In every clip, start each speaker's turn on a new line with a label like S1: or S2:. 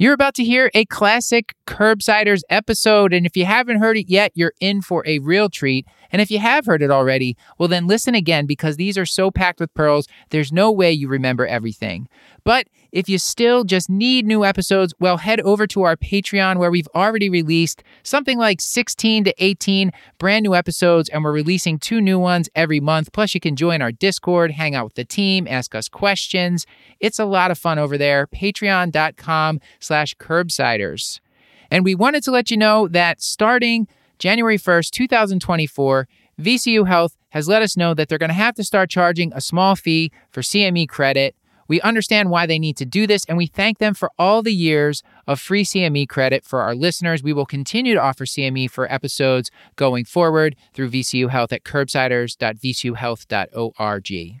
S1: You're about to hear a classic Curbsiders episode, and if you haven't heard it yet, you're in for a real treat. And if you have heard it already, well, then listen again because these are so packed with pearls, there's no way you remember everything. But if you still just need new episodes, well, head over to our Patreon where we've already released something like 16 to 18 brand new episodes, and we're releasing two new ones every month. Plus, you can join our Discord, hang out with the team, ask us questions. It's a lot of fun over there. Patreon.com slash curbsiders. And we wanted to let you know that starting January 1st, 2024, VCU Health has let us know that they're going to have to start charging a small fee for CME credit. We understand why they need to do this, and we thank them for all the years of free CME credit for our listeners. We will continue to offer CME for episodes going forward through VCU Health at curbsiders.vcuhealth.org.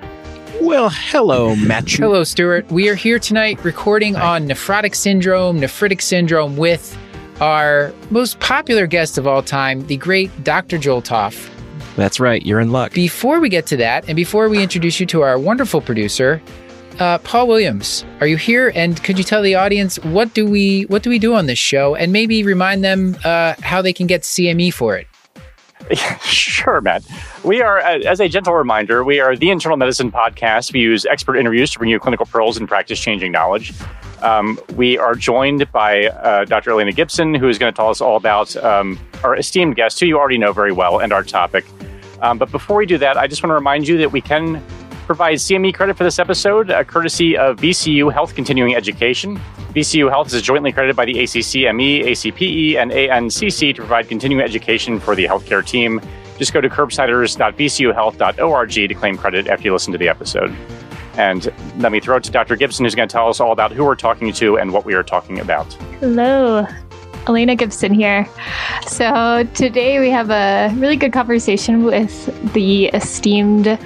S2: Well, hello, Matthew.
S1: Hello, Stuart. We are here tonight recording on nephrotic syndrome, nephritic syndrome with our most popular guest of all time, the great Dr. Joel Topf.
S2: That's right. You're in luck.
S1: Before we get to that, and before we introduce you to our wonderful producer, uh, Paul Williams, are you here? And could you tell the audience what do we what do we do on this show, and maybe remind them uh, how they can get CME for it?
S3: sure, Matt. We are, uh, as a gentle reminder, we are the Internal Medicine podcast. We use expert interviews to bring you clinical pearls and practice changing knowledge. Um, we are joined by uh, Dr. Elena Gibson, who is going to tell us all about um, our esteemed guest, who you already know very well, and our topic. Um, but before we do that, I just want to remind you that we can provide CME credit for this episode, uh, courtesy of VCU Health Continuing Education. VCU Health is jointly credited by the ACCME, ACPE, and ANCC to provide continuing education for the healthcare team. Just go to curbsiders.vcuhealth.org to claim credit after you listen to the episode. And let me throw it to Dr. Gibson, who's going to tell us all about who we're talking to and what we are talking about.
S4: Hello. Elena Gibson here. So, today we have a really good conversation with the esteemed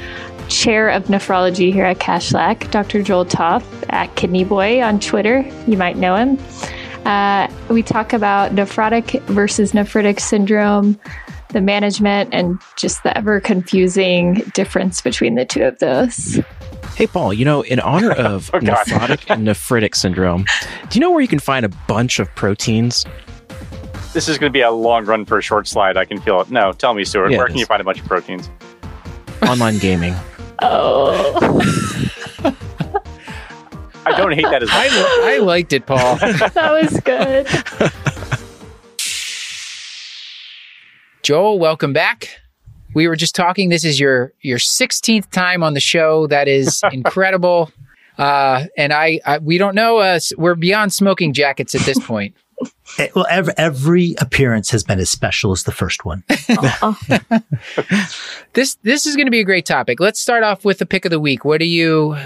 S4: chair of nephrology here at Kashlak, Dr. Joel Topf at Kidney Boy on Twitter. You might know him. Uh, we talk about nephrotic versus nephritic syndrome, the management, and just the ever confusing difference between the two of those.
S2: Hey, Paul, you know, in honor of
S3: Oh,
S2: nephrotic and nephritic syndrome, do you know where you can find a bunch of proteins?
S3: This is going to be a long run for a short slide. I can feel it. No, tell me, Stuart,
S2: Yeah,
S3: where
S2: it
S3: can you find a bunch of proteins?
S2: Online gaming.
S4: Oh,
S3: I don't hate that as much.
S1: I, I liked it, Paul.
S4: that was good.
S1: Joel, welcome back. We were just talking. This is your your 16th time on the show. That is incredible. Uh, and I, I, we don't know us. We're beyond smoking jackets at this point.
S5: Eh, Well, every, every appearance has been as special as the first one.
S4: Oh,
S1: This, this is going to be a great topic. Let's start off with the pick of the week. What are you,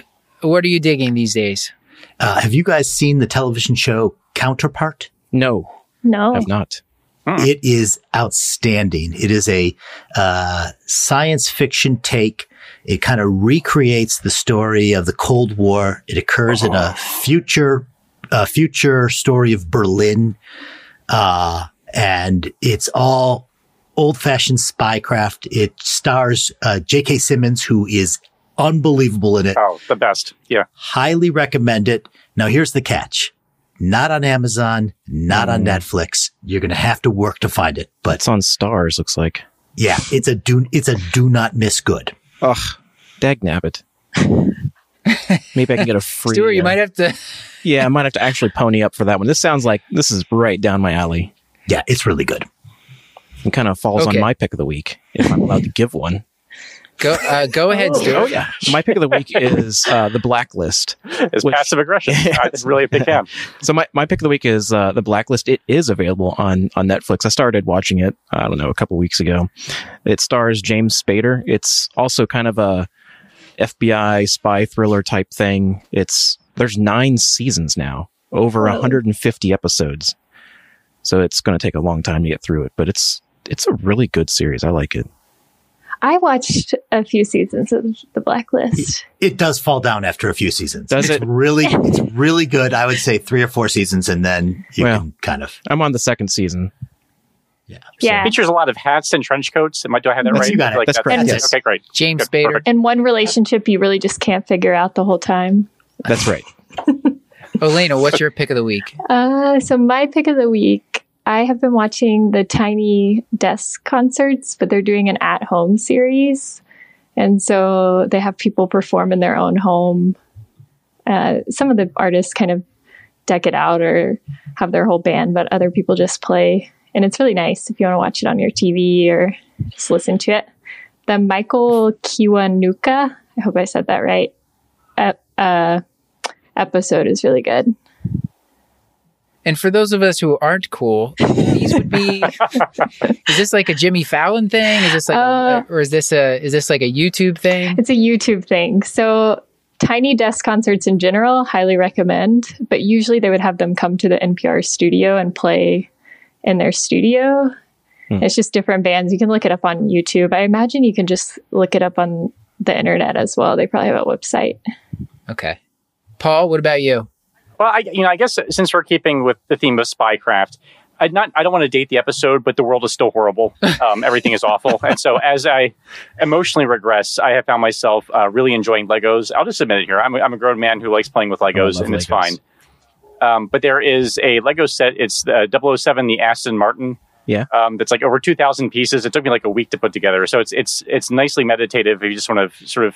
S1: what are you digging these days?
S5: Uh, have you guys seen the television show Counterpart?
S2: No,
S4: no.
S2: I've not.
S5: It is outstanding. It is a uh, science fiction take. It kind of recreates the story of the Cold War. It occurs in a future, a future story of Berlin, uh, and it's all old-fashioned spycraft. It stars uh, J.K. Simmons, who is unbelievable in it.
S3: Oh, the best. Yeah.
S5: Highly recommend it. Now, here's the catch. Not on Amazon, not on Netflix. You're going to have to work to find it. But
S2: It's on Starz, looks like.
S5: yeah, it's a do, it's a do not miss good.
S2: Ugh, dag nabbit. Maybe I can get a free.
S1: Stuart, you
S2: uh,
S1: might have to.
S2: Yeah, I might have to actually pony up for that one. This sounds like this is right down my alley.
S5: Yeah, it's really good.
S2: It kind of falls
S1: Okay.
S2: on my pick of the week, if I'm allowed to give one.
S1: Go, uh, go ahead, Stuart.
S2: Oh yeah, my pick of the week is uh, the Blacklist.
S3: It's
S2: Which-
S3: passive aggression. I'm really a big fan.
S2: So my, my pick of the week is uh, the Blacklist. It is available on on Netflix. I started watching it. I don't know a couple weeks ago. It stars James Spader. It's also kind of a FBI spy thriller type thing. It's there's nine seasons now, over
S4: Really?
S2: 150 episodes. So it's going to take a long time to get through it, but it's it's a really good series. I like it.
S4: I watched a few seasons of The Blacklist.
S5: It does fall down after a few seasons.
S2: Does
S5: it's
S2: it?
S5: really, it's really good. I would say three or four seasons and then you
S2: Well.
S5: can kind of,
S2: I'm on the second season.
S5: yeah.
S4: Yeah.
S3: Features a lot of hats and trench coats. Am I, do I have that
S5: That's-
S3: right?
S5: you got it.
S3: Like
S2: That's correct,
S5: yes.
S3: Okay, great.
S1: James
S3: Good,
S1: Spader.
S3: perfect.
S4: And one relationship you really just can't figure out the whole time.
S2: That's right.
S1: Elena, what's your pick of the week?
S4: Uh, so my pick of the week, I have been watching the Tiny Desk concerts, but they're doing an at-home series, and so they have people perform in their own home. Uh, some of the artists kind of deck it out or have their whole band, but other people just play, and it's really nice if you want to watch it on your TV or just listen to it. The Michael Kiwanuka, I hope I said that right. Uh, uh, episode is really good.
S1: And for those of us who aren't cool, these would be. is this like a Jimmy Fallon thing? Is this like,
S4: Uh,
S1: a, or is this a is this like a YouTube thing?
S4: It's a YouTube thing. So tiny desk concerts in general, highly recommend. But usually they would have them come to the NPR studio and play in their studio.
S2: Hmm.
S4: It's just different bands. You can look it up on YouTube. I imagine you can just look it up on the internet as well. They probably have a website.
S1: Okay, Paul, what about you?
S3: Well, I, you know, I guess since we're keeping with the theme of spycraft, I not I don't want to date the episode, but the world is still horrible. Um, everything is awful, and so as I emotionally regress, I have found myself uh, really enjoying Legos. I'll just admit it here. I'm a, I'm a grown man who likes playing with Legos, and it's
S2: Legos.
S3: fine. Um, but there is a Lego set. It's the 007, the Aston Martin.
S2: Yeah.
S3: Um, that's like over 2,000 pieces. It took me like a week to put together. So it's it's it's nicely meditative. If you just want to sort of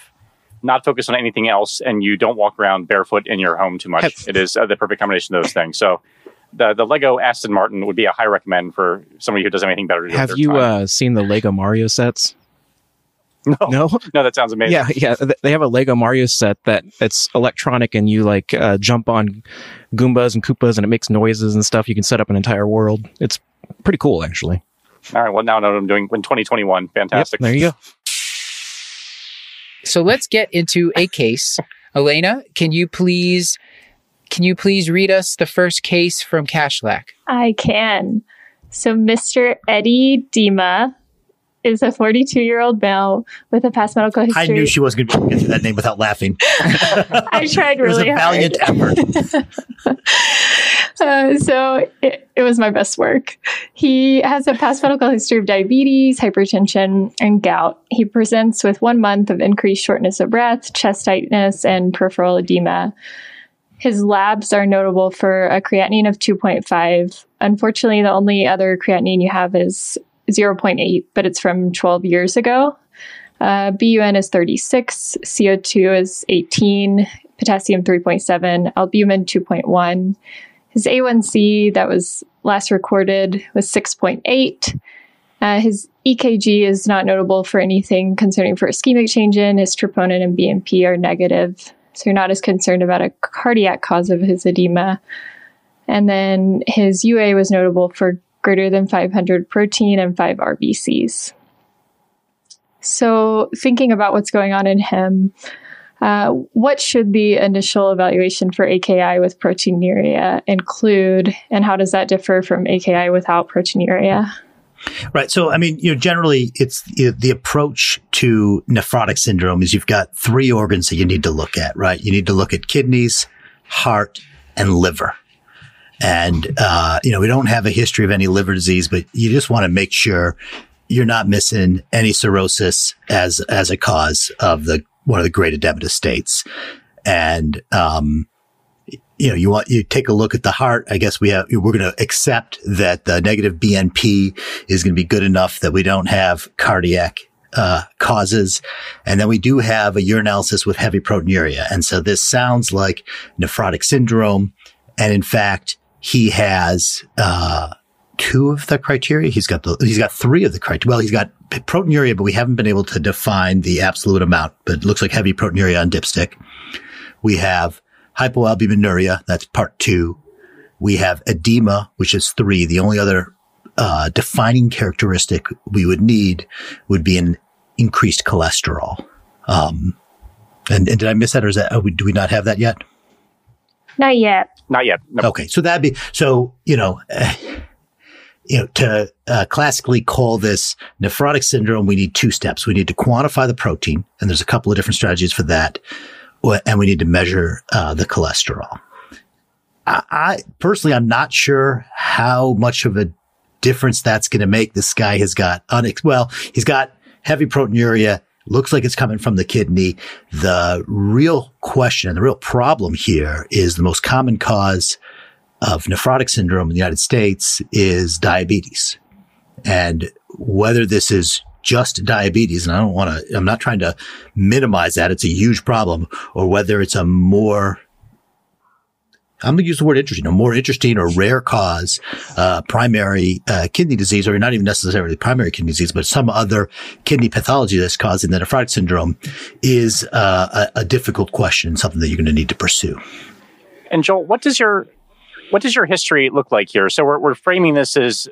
S3: not focus on anything else and you don't walk around barefoot in your home too much, it is uh, the perfect combination of those things. So the the Lego Aston Martin would be a high recommend for somebody who doesn't have anything better to do. with
S2: Have you uh, seen the Lego Mario sets?
S3: no,
S2: No.
S3: no, that sounds amazing.
S2: Yeah, yeah. They have a Lego Mario set that it's electronic, and you like uh, jump on Goombas and Koopas, and it makes noises and stuff. You can set up an entire world. It's pretty cool, actually.
S3: All right. Well, now I know what I'm doing in 2021. Fantastic.
S2: Yep, there you go.
S1: So let's get into a case. Elena, can you please can you please read us the first case from Kashlak?
S4: I can. So Mr. Eddie Dima is a 42 year old male with a past medical history.
S5: I knew she wasn't going to get through that name without laughing.
S4: I tried really hard.
S5: It was
S4: really
S5: a valiant
S4: hard.
S5: effort.
S4: Uh, so it, it was my best work. He has a past medical history of diabetes, hypertension, and gout. He presents with one month of increased shortness of breath, chest tightness, and peripheral edema. His labs are notable for a creatinine of 2.5. Unfortunately, the only other creatinine you have is 0.8, but it's from 12 years ago. Uh, BUN is 36, CO2 is 18, potassium 3.7, albumin 2.1. His A1C that was last recorded was 6.8. Uh, his EKG is not notable for anything concerning for ischemic change in. His troponin and BNP are negative. So you're not as concerned about a cardiac cause of his edema. And then his UA was notable for greater than 500 protein and 5 RBCs. So, thinking about what's going on in him, uh, what should the initial evaluation for AKI with proteinuria include, and how does that differ from AKI without proteinuria?
S5: Right. So, I mean, you know, generally it's the approach to nephrotic syndrome is you've got three organs that you need to look at, right? You need to look at kidneys, heart, and liver. And, uh, you know, we don't have a history of any liver disease, but you just want to make sure you're not missing any cirrhosis as, as a cause of the, one of the great edematous states. And, um, you know, you want, you take a look at the heart. I guess we have, we're going to accept that the negative BNP is going to be good enough that we don't have cardiac, uh, causes. And then we do have a urinalysis with heavy proteinuria. And so this sounds like nephrotic syndrome. And in fact, he has, uh, two of the criteria. He's got the, he's got three of the criteria. Well, he's got proteinuria, but we haven't been able to define the absolute amount, but it looks like heavy proteinuria on dipstick. We have hypoalbuminuria. That's part two. We have edema, which is three. The only other, uh, defining characteristic we would need would be an increased cholesterol. Um, And, and did I miss that, or is that oh, we, do we not have that yet?
S4: Not yet.
S3: Not yet. No.
S5: Okay, so that'd be so you know. You know, to uh, classically call this nephrotic syndrome, we need two steps. We need to quantify the protein, and there's a couple of different strategies for that, and we need to measure uh, the cholesterol. I, I personally, I'm not sure how much of a difference that's going to make. This guy has got unex- well, he's got heavy proteinuria. Looks like it's coming from the kidney. The real question and the real problem here is the most common cause of nephrotic syndrome in the United States is diabetes. And whether this is just diabetes, and I don't want to, I'm not trying to minimize that. It's a huge problem or whether it's a more I'm going to use the word interesting, a more interesting or rare cause, uh, primary uh, kidney disease, or not even necessarily primary kidney disease, but some other kidney pathology that's causing the nephrotic syndrome is uh, a, a difficult question, something that you're going to need to pursue.
S3: And Joel, what does your what does your history look like here? So we're, we're framing this as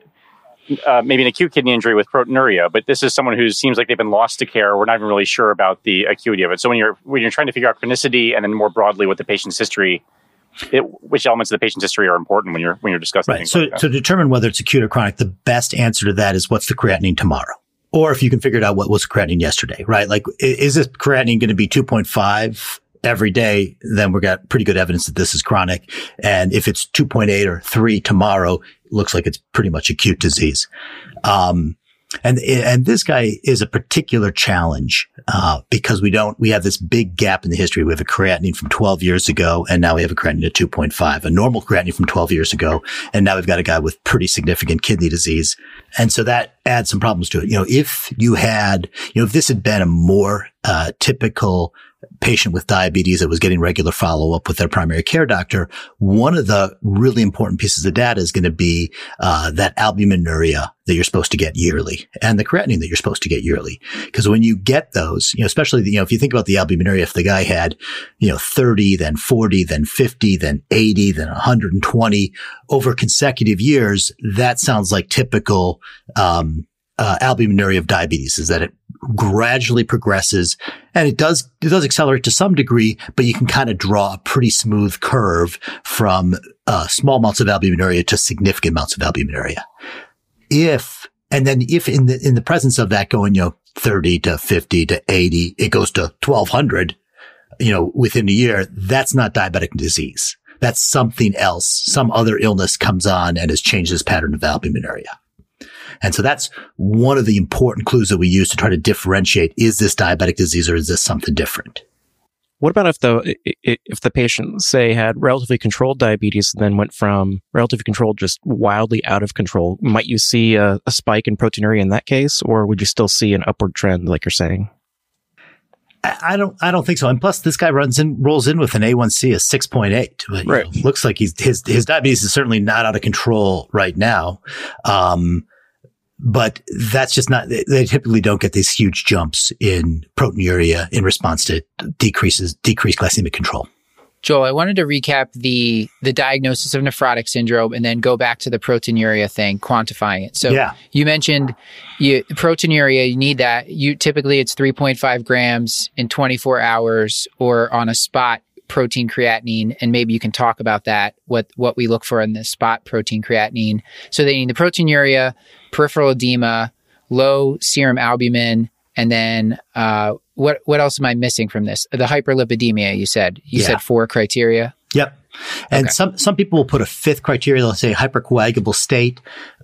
S3: uh, maybe an acute kidney injury with proteinuria, but this is someone who seems like they've been lost to care. We're not even really sure about the acuity of it. So when you're when you're trying to figure out chronicity and then more broadly what the patient's history it, which elements of the patient's history are important when you're when you're discussing
S5: right. so
S3: like
S5: to determine whether it's acute or chronic, the best answer to that is what's the creatinine tomorrow, or if you can figure it out what was creatinine yesterday, right? Like is this creatinine going to be two point five? Every day, then we've got pretty good evidence that this is chronic. And if it's 2.8 or 3 tomorrow, it looks like it's pretty much acute disease. Um, and, and this guy is a particular challenge, uh, because we don't, we have this big gap in the history. We have a creatinine from 12 years ago, and now we have a creatinine at 2.5, a normal creatinine from 12 years ago. And now we've got a guy with pretty significant kidney disease. And so that adds some problems to it. You know, if you had, you know, if this had been a more, uh, typical patient with diabetes that was getting regular follow up with their primary care doctor, one of the really important pieces of data is going to be uh, that albuminuria that you're supposed to get yearly and the creatinine that you're supposed to get yearly. Because when you get those, you know, especially you know, if you think about the albuminuria, if the guy had, you know, 30, then 40, then 50, then 80, then 120 over consecutive years, that sounds like typical um, uh, albuminuria of diabetes is that it gradually progresses and it does, it does accelerate to some degree, but you can kind of draw a pretty smooth curve from uh, small amounts of albuminuria to significant amounts of albuminuria. If, and then if in the, in the presence of that going, you know, 30 to 50 to 80, it goes to 1200, you know, within a year, that's not diabetic disease. That's something else. Some other illness comes on and has changed this pattern of albuminuria. And so that's one of the important clues that we use to try to differentiate is this diabetic disease or is this something different?
S2: What about if the if the patient say had relatively controlled diabetes and then went from relatively controlled just wildly out of control? Might you see a, a spike in proteinuria in that case, or would you still see an upward trend, like you're saying?
S5: I don't, I don't think so. And plus, this guy runs in, rolls in with an A1C of six point eight. Right. Know, looks like he's his his diabetes is certainly not out of control right now. Um, but that's just not, they typically don't get these huge jumps in proteinuria in response to decreases, decreased glycemic control.
S1: Joel, I wanted to recap the the diagnosis of nephrotic syndrome and then go back to the proteinuria thing, quantifying it. So yeah. you mentioned you, proteinuria, you need that. You typically it's 3.5 grams in 24 hours or on a spot protein creatinine, and maybe you can talk about that. What what we look for in the spot protein creatinine. So they need the proteinuria, peripheral edema, low serum albumin, and then uh, what what else am I missing from this? The hyperlipidemia. You said you yeah. said four criteria.
S5: Yep. And okay. some some people will put a fifth criteria. They'll say hypercoagulable state,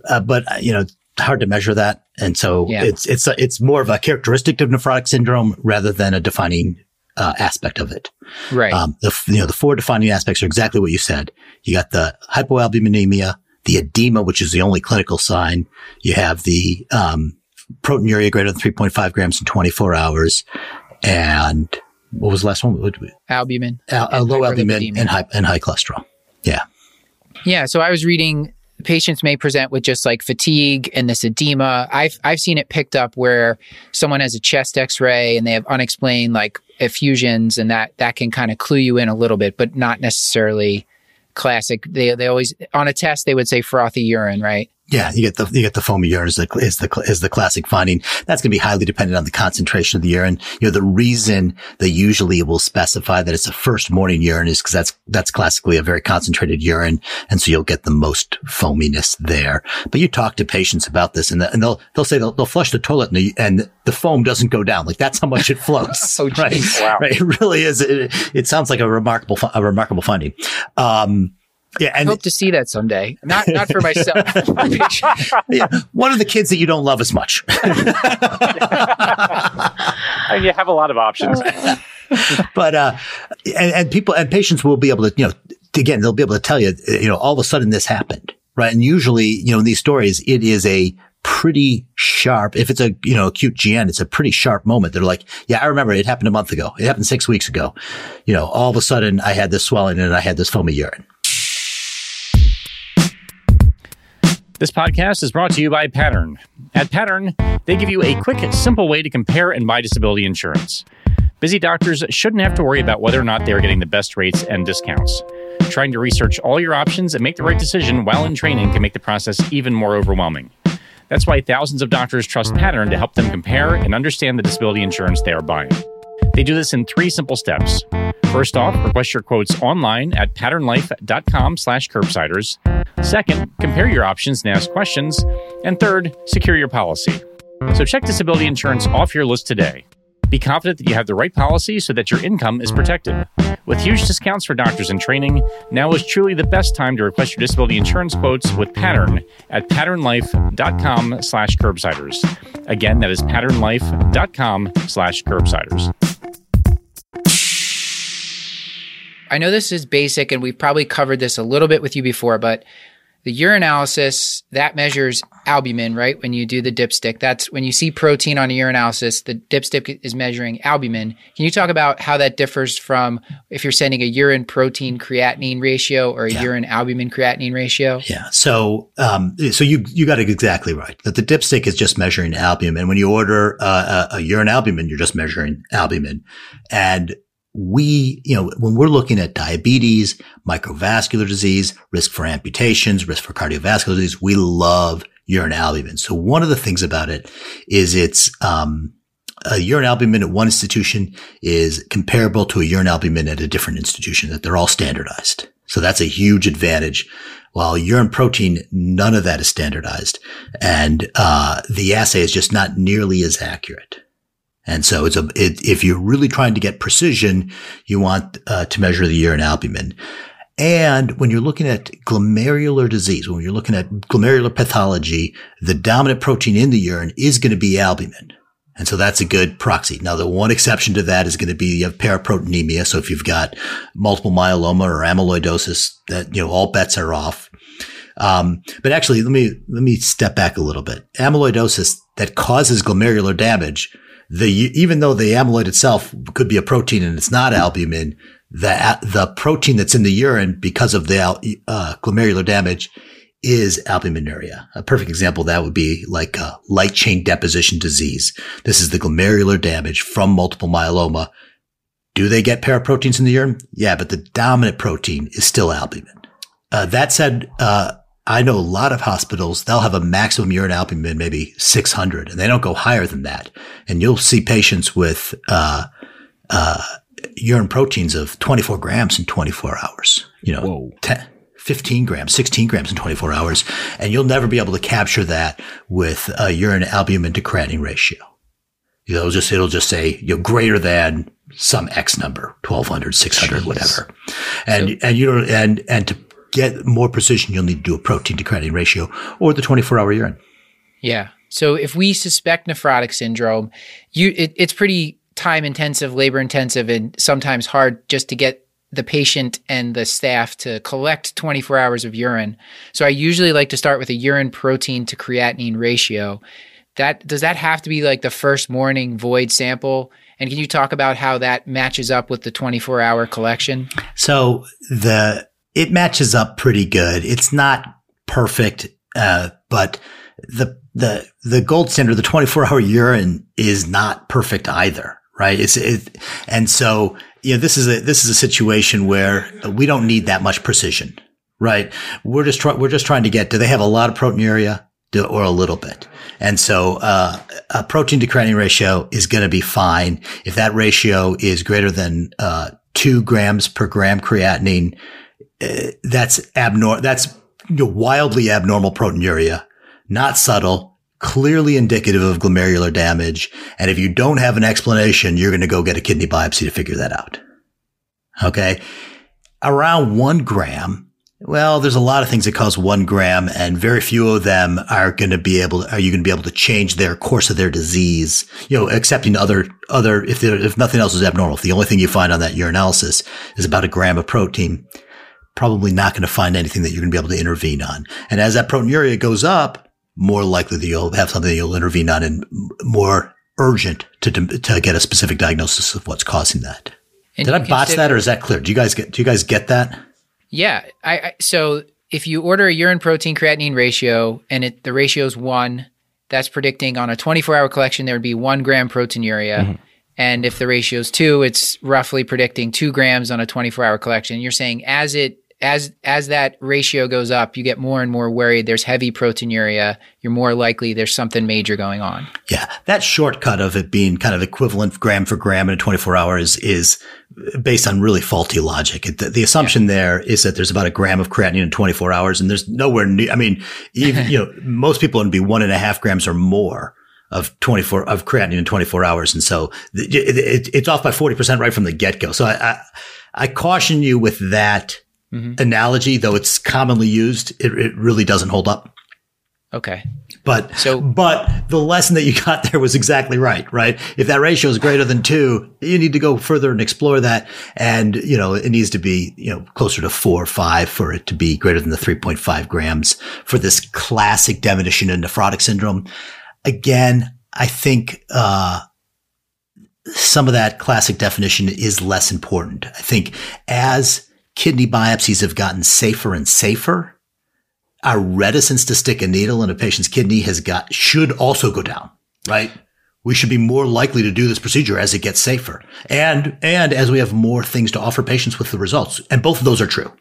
S5: uh, but uh, you know hard to measure that, and so yeah. it's it's a, it's more of a characteristic of nephrotic syndrome rather than a defining uh, aspect of it.
S1: Right. Um,
S5: the you know the four defining aspects are exactly what you said. You got the hypoalbuminemia, the edema, which is the only clinical sign. You have the um, proteinuria greater than 3.5 grams in 24 hours, and what was the last one?
S1: Albumin.
S5: Al- low albumin and high and high cholesterol. Yeah.
S1: Yeah. So I was reading patients may present with just like fatigue and this edema. I've I've seen it picked up where someone has a chest X-ray and they have unexplained like effusions, and that that can kind of clue you in a little bit, but not necessarily classic. They they always on a test they would say frothy urine, right?
S5: Yeah, you get the you get the foamy urine is the is the is the classic finding. That's going to be highly dependent on the concentration of the urine. You know, the reason they usually will specify that it's a first morning urine is because that's that's classically a very concentrated urine, and so you'll get the most foaminess there. But you talk to patients about this, and, the, and they'll they'll say they'll, they'll flush the toilet, and the, and the foam doesn't go down. Like that's how much it floats.
S1: Oh,
S5: right?
S3: Wow.
S5: right? It really is. It, it sounds like a remarkable a remarkable finding. Um, yeah,
S1: I hope to see that someday. Not not for myself. for my patient.
S5: yeah, one of the kids that you don't love as much.
S3: And you have a lot of options.
S5: but uh, and, and people and patients will be able to, you know, again, they'll be able to tell you, you know, all of a sudden this happened, right? And usually, you know, in these stories, it is a pretty sharp. If it's a you know acute GN, it's a pretty sharp moment. They're like, yeah, I remember it happened a month ago. It happened six weeks ago. You know, all of a sudden I had this swelling and I had this foamy urine.
S3: This podcast is brought to you by Pattern. At Pattern, they give you a quick, simple way to compare and buy disability insurance. Busy doctors shouldn't have to worry about whether or not they are getting the best rates and discounts. Trying to research all your options and make the right decision while in training can make the process even more overwhelming. That's why thousands of doctors trust Pattern to help them compare and understand the disability insurance they are buying. They do this in three simple steps. First off, request your quotes online at patternlife.com slash curbsiders. Second, compare your options and ask questions. And third, secure your policy. So check disability insurance off your list today. Be confident that you have the right policy so that your income is protected. With huge discounts for doctors in training, now is truly the best time to request your disability insurance quotes with Pattern at patternlife.com slash curbsiders. Again, that is patternlife.com slash curbsiders.
S1: I know this is basic and we've probably covered this a little bit with you before, but the urinalysis that measures albumin, right? When you do the dipstick, that's when you see protein on a urinalysis, the dipstick is measuring albumin. Can you talk about how that differs from if you're sending a urine protein creatinine ratio or a
S5: Yeah.
S1: urine albumin creatinine ratio?
S5: Yeah. So, um, so you, you got it exactly right that the dipstick is just measuring albumin. And when you order uh, a, a urine albumin, you're just measuring albumin. And we, you know, when we're looking at diabetes, microvascular disease, risk for amputations, risk for cardiovascular disease, we love urine albumin. So one of the things about it is it's, um, a urine albumin at one institution is comparable to a urine albumin at a different institution, that they're all standardized. So that's a huge advantage. While urine protein, none of that is standardized. And, uh, the assay is just not nearly as accurate. And so it's a, it, if you're really trying to get precision, you want uh, to measure the urine albumin. And when you're looking at glomerular disease, when you're looking at glomerular pathology, the dominant protein in the urine is going to be albumin. And so that's a good proxy. Now, the one exception to that is going to be you have paraproteinemia. So if you've got multiple myeloma or amyloidosis, that, you know, all bets are off. Um, but actually, let me, let me step back a little bit. Amyloidosis that causes glomerular damage, the, even though the amyloid itself could be a protein and it's not albumin, the, the protein that's in the urine because of the uh, glomerular damage is albuminuria. A perfect example that would be like a light chain deposition disease. This is the glomerular damage from multiple myeloma. Do they get paraproteins in the urine? Yeah, but the dominant protein is still albumin. Uh, that said, uh, I know a lot of hospitals, they'll have a maximum urine albumin, maybe 600, and they don't go higher than that. And you'll see patients with, uh, uh, urine proteins of 24 grams in 24 hours, you know, 10, 15 grams, 16 grams in 24 hours. And you'll never be able to capture that with a urine albumin to creatinine ratio. You know, it'll just, it'll just say, you know, greater than some X number, 1200, 600, whatever. And, and you don't, and, and to get more precision, you'll need to do a protein to creatinine ratio or the 24 hour urine.
S1: Yeah. So if we suspect nephrotic syndrome, you it, it's pretty time intensive, labor intensive, and sometimes hard just to get the patient and the staff to collect 24 hours of urine. So I usually like to start with a urine protein to creatinine ratio. That does that have to be like the first morning void sample? And can you talk about how that matches up with the 24 hour collection?
S5: So the, it matches up pretty good. It's not perfect, uh, but the, the, the gold standard, the 24 hour urine is not perfect either, right? It's, it, and so, you know, this is a, this is a situation where we don't need that much precision, right? We're just trying, we're just trying to get, do they have a lot of proteinuria or a little bit? And so, uh, a protein to creatinine ratio is going to be fine. If that ratio is greater than, uh, two grams per gram creatinine, uh, that's abnormal. That's you know, wildly abnormal proteinuria, not subtle, clearly indicative of glomerular damage. And if you don't have an explanation, you're going to go get a kidney biopsy to figure that out. Okay. Around one gram, well, there's a lot of things that cause one gram and very few of them are going to be able, are you going to be able to change their course of their disease? You know, accepting other, other, if there, if nothing else is abnormal, if the only thing you find on that urinalysis is about a gram of protein, probably not going to find anything that you're going to be able to intervene on. And as that proteinuria goes up, more likely that you'll have something that you'll intervene on and more urgent to, to get a specific diagnosis of what's causing that. And Did I botch that or is that clear? Do you guys get, do you guys get that?
S1: Yeah. I, I, so if you order a urine protein creatinine ratio and it, the ratio is one, that's predicting on a 24 hour collection, there would be one gram proteinuria. Mm-hmm. And if the ratio is two, it's roughly predicting two grams on a 24 hour collection. You're saying as it as as that ratio goes up, you get more and more worried. There's heavy proteinuria. You're more likely there's something major going on.
S5: Yeah, that shortcut of it being kind of equivalent gram for gram in a 24 hours is based on really faulty logic. The, the assumption yeah. there is that there's about a gram of creatinine in 24 hours, and there's nowhere near. I mean, even you know, most people would be one and a half grams or more of 24 of creatinine in 24 hours, and so it, it, it's off by 40 percent right from the get go. So I, I I caution you with that mm-hmm. analogy, though it's commonly used, it, it really doesn't hold up.
S1: Okay.
S5: But so, but the lesson that you got there was exactly right, right? If that ratio is greater than two, you need to go further and explore that. And, you know, it needs to be, you know, closer to four or five for it to be greater than the 3.5 grams for this classic definition of nephrotic syndrome. Again, I think, uh, some of that classic definition is less important. I think as kidney biopsies have gotten safer and safer, our reticence to stick a needle in a patient's kidney has got, should also go down, right? We should be more likely to do this procedure as it gets safer and, and as we have more things to offer patients with the results. And both of those are true.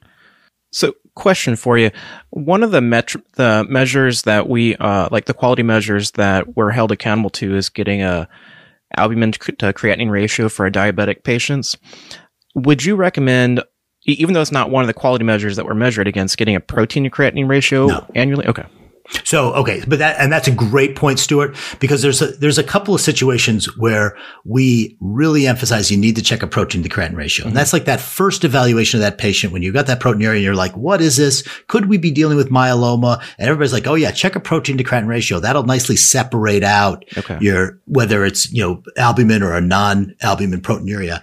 S2: So, question for you: One of the metr- the measures that we uh, like the quality measures that we're held accountable to is getting a albumin to creatinine ratio for our diabetic patients. Would you recommend even though it's not one of the quality measures that we're measured against, getting a protein to creatinine ratio no. annually? Okay.
S5: So, okay, but that, and that's a great point, Stuart, because there's a, there's a couple of situations where we really emphasize you need to check a protein to creatinine ratio. Mm-hmm. And that's like that first evaluation of that patient when you got that proteinuria and you're like, what is this? Could we be dealing with myeloma? And everybody's like, oh yeah, check a protein to creatinine ratio. That'll nicely separate out okay. your, whether it's, you know, albumin or a non-albumin proteinuria.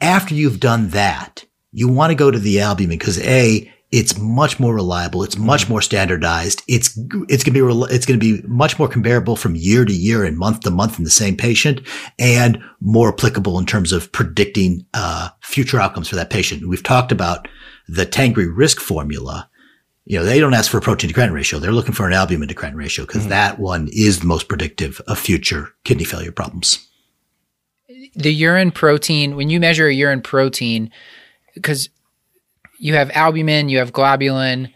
S5: After you've done that, you want to go to the albumin because a it's much more reliable. It's much more standardized. It's it's gonna be it's gonna be much more comparable from year to year and month to month in the same patient, and more applicable in terms of predicting uh, future outcomes for that patient. We've talked about the Tangri risk formula. You know, they don't ask for a protein to creatinine ratio. They're looking for an albumin to creatinine ratio because mm-hmm. that one is the most predictive of future kidney failure problems.
S1: The urine protein, when you measure a urine protein, because you have albumin, you have globulin,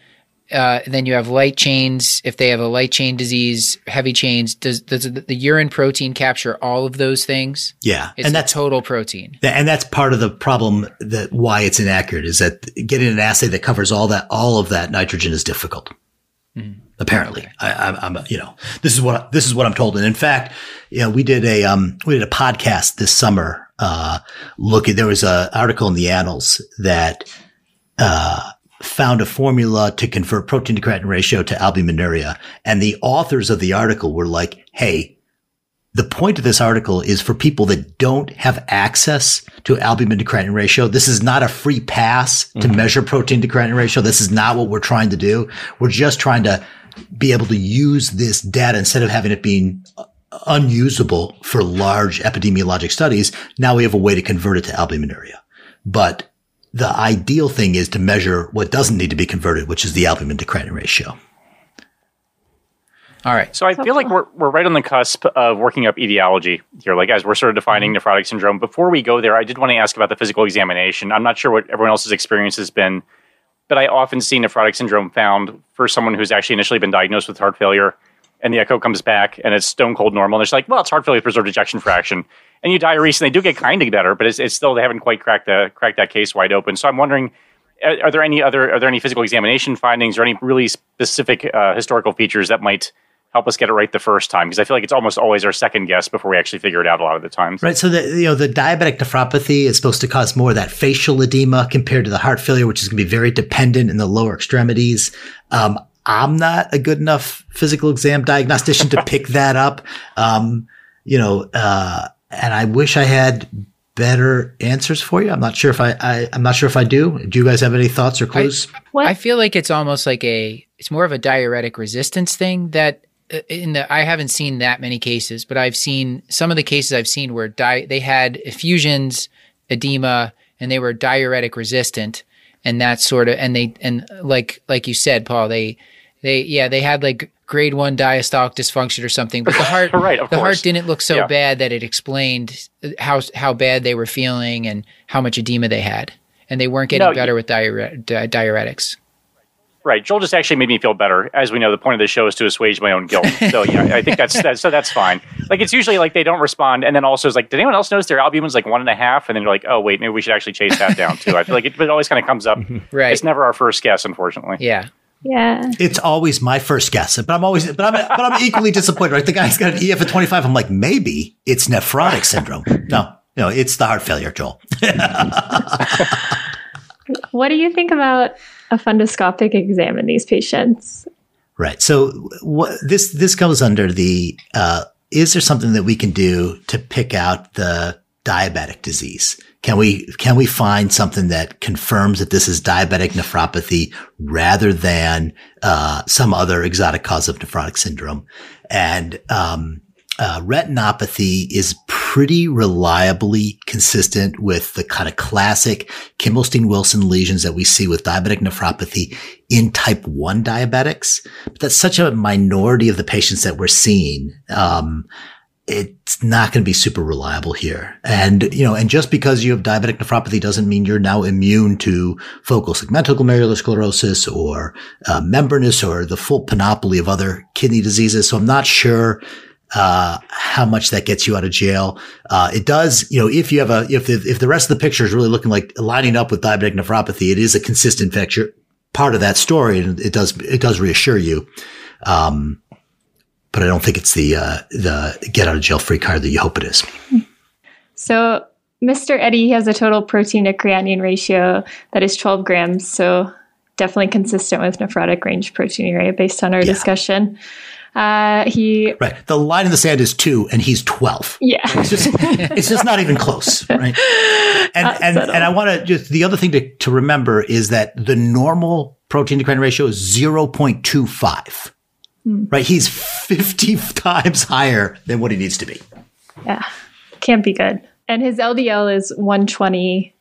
S1: uh, then you have light chains. If they have a light chain disease, heavy chains, does, does the urine protein capture all of those things?
S5: Yeah,
S1: it's and that's total protein.
S5: And that's part of the problem that why it's inaccurate is that getting an assay that covers all that, all of that nitrogen is difficult. Mm-hmm. Apparently, okay. I, am you know, this is what this is what I'm told. And in fact, you know, we did a um, we did a podcast this summer uh, look at, there was an article in the annals that, uh, found a formula to convert protein to creatinine ratio to albuminuria. And the authors of the article were like, Hey, the point of this article is for people that don't have access to albumin to creatinine ratio. This is not a free pass to mm-hmm. measure protein to creatinine ratio. This is not what we're trying to do. We're just trying to be able to use this data instead of having it being unusable for large epidemiologic studies. Now we have a way to convert it to albuminuria. But the ideal thing is to measure what doesn't need to be converted, which is the albumin to creatinine ratio.
S1: All right.
S3: So I feel like we're, we're right on the cusp of working up etiology here. Like, as we're sort of defining nephrotic syndrome. Before we go there, I did want to ask about the physical examination. I'm not sure what everyone else's experience has been but I often see nephrotic syndrome found for someone who's actually initially been diagnosed with heart failure, and the echo comes back and it's stone cold normal. And it's like, well, it's heart failure with preserved ejection fraction, and you diurese, and they do get kind of better, but it's, it's still they haven't quite cracked the cracked that case wide open. So I'm wondering. Are, are there any other? Are there any physical examination findings or any really specific uh, historical features that might help us get it right the first time because I feel like it's almost always our second guess before we actually figure it out a lot of the times.
S5: Right. So the you know the diabetic nephropathy is supposed to cause more of that facial edema compared to the heart failure, which is going to be very dependent in the lower extremities. Um, I'm not a good enough physical exam diagnostician to pick that up. Um, you know, uh, and I wish I had better answers for you. I'm not sure if I, I am not sure if I do. Do you guys have any thoughts or clues?
S1: I, what? I feel like it's almost like a it's more of a diuretic resistance thing that uh, in the I haven't seen that many cases, but I've seen some of the cases I've seen where di- they had effusions, edema, and they were diuretic resistant, and that sort of and they and like like you said, Paul, they they yeah they had like grade one diastolic dysfunction or something, but the heart
S3: right,
S1: the
S3: course.
S1: heart didn't look so yeah. bad that it explained how how bad they were feeling and how much edema they had, and they weren't getting no, better with diure- di- diuretics.
S3: Right. Joel just actually made me feel better. As we know, the point of the show is to assuage my own guilt. So yeah, I think that's, that's so that's fine. Like it's usually like they don't respond, and then also is like, did anyone else notice their albumin's like one and a half? And then you're like, oh wait, maybe we should actually chase that down too. I feel like it, it always kind of comes up.
S1: right.
S3: It's never our first guess, unfortunately.
S1: Yeah.
S4: Yeah.
S5: It's always my first guess, but I'm always, but I'm, but I'm equally disappointed. Right? The guy's got an EF at 25. I'm like, maybe it's nephrotic syndrome. No, no, it's the heart failure, Joel.
S4: what do you think about a fundoscopic exam in these patients?
S5: Right. So what, this this comes under the uh, is there something that we can do to pick out the diabetic disease? Can we can we find something that confirms that this is diabetic nephropathy rather than uh, some other exotic cause of nephrotic syndrome? And um, uh, retinopathy is pretty reliably consistent with the kind of classic Kimmelstiel-Wilson lesions that we see with diabetic nephropathy in type 1 diabetics. But that's such a minority of the patients that we're seeing. Um, it's not going to be super reliable here. And, you know, and just because you have diabetic nephropathy doesn't mean you're now immune to focal segmental glomerular sclerosis or uh, membranous or the full panoply of other kidney diseases. So I'm not sure uh, how much that gets you out of jail. Uh, it does, you know, if you have a, if the, if the rest of the picture is really looking like lining up with diabetic nephropathy, it is a consistent picture, part of that story. And it does, it does reassure you. Um, but I don't think it's the, uh, the get out of jail free card that you hope it is.
S4: So Mr. Eddie has a total protein to creatinine ratio that is 12 grams. So definitely consistent with nephrotic range proteinuria based on our yeah. discussion. Uh, he
S5: right. The line in the sand is two, and he's twelve.
S4: Yeah,
S5: it's just it's just not even close, right? And and and I want to just the other thing to to remember is that the normal protein to creatinine ratio is zero point two five. Hmm. Right, he's fifty times higher than what he needs to be.
S4: Yeah, can't be good. And his LDL is one twenty.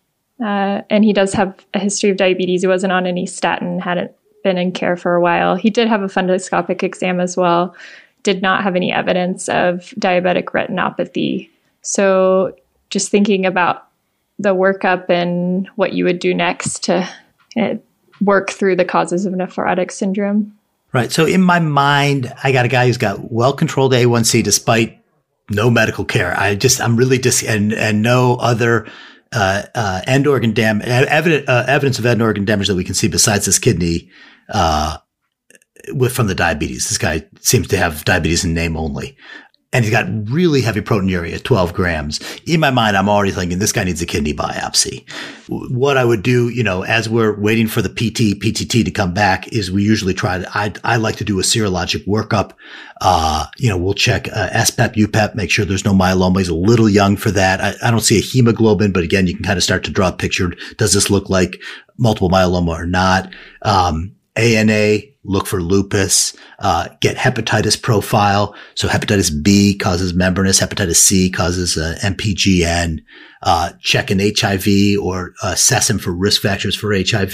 S4: Uh, and he does have a history of diabetes. He wasn't on any statin, hadn't been in care for a while. He did have a fundoscopic exam as well, did not have any evidence of diabetic retinopathy. So, just thinking about the workup and what you would do next to uh, work through the causes of nephrotic syndrome.
S5: Right. So, in my mind, I got a guy who's got well controlled A1C despite no medical care. I just, I'm really dis, and, and no other uh, uh, end organ damage, evidence, uh, evidence of end organ damage that we can see besides this kidney uh, with from the diabetes. This guy seems to have diabetes in name only. And he's got really heavy proteinuria, 12 grams. In my mind, I'm already thinking this guy needs a kidney biopsy. What I would do, you know, as we're waiting for the PT, PTT to come back is we usually try to, I, I like to do a serologic workup. Uh, you know, we'll check uh, SPEP, UPEP, make sure there's no myeloma. He's a little young for that. I, I don't see a hemoglobin, but again, you can kind of start to draw a picture. Does this look like multiple myeloma or not? Um, ANA, look for lupus, uh, get hepatitis profile. So hepatitis B causes membranous, hepatitis C causes uh, MPGN. Uh, check an HIV or assess him for risk factors for HIV.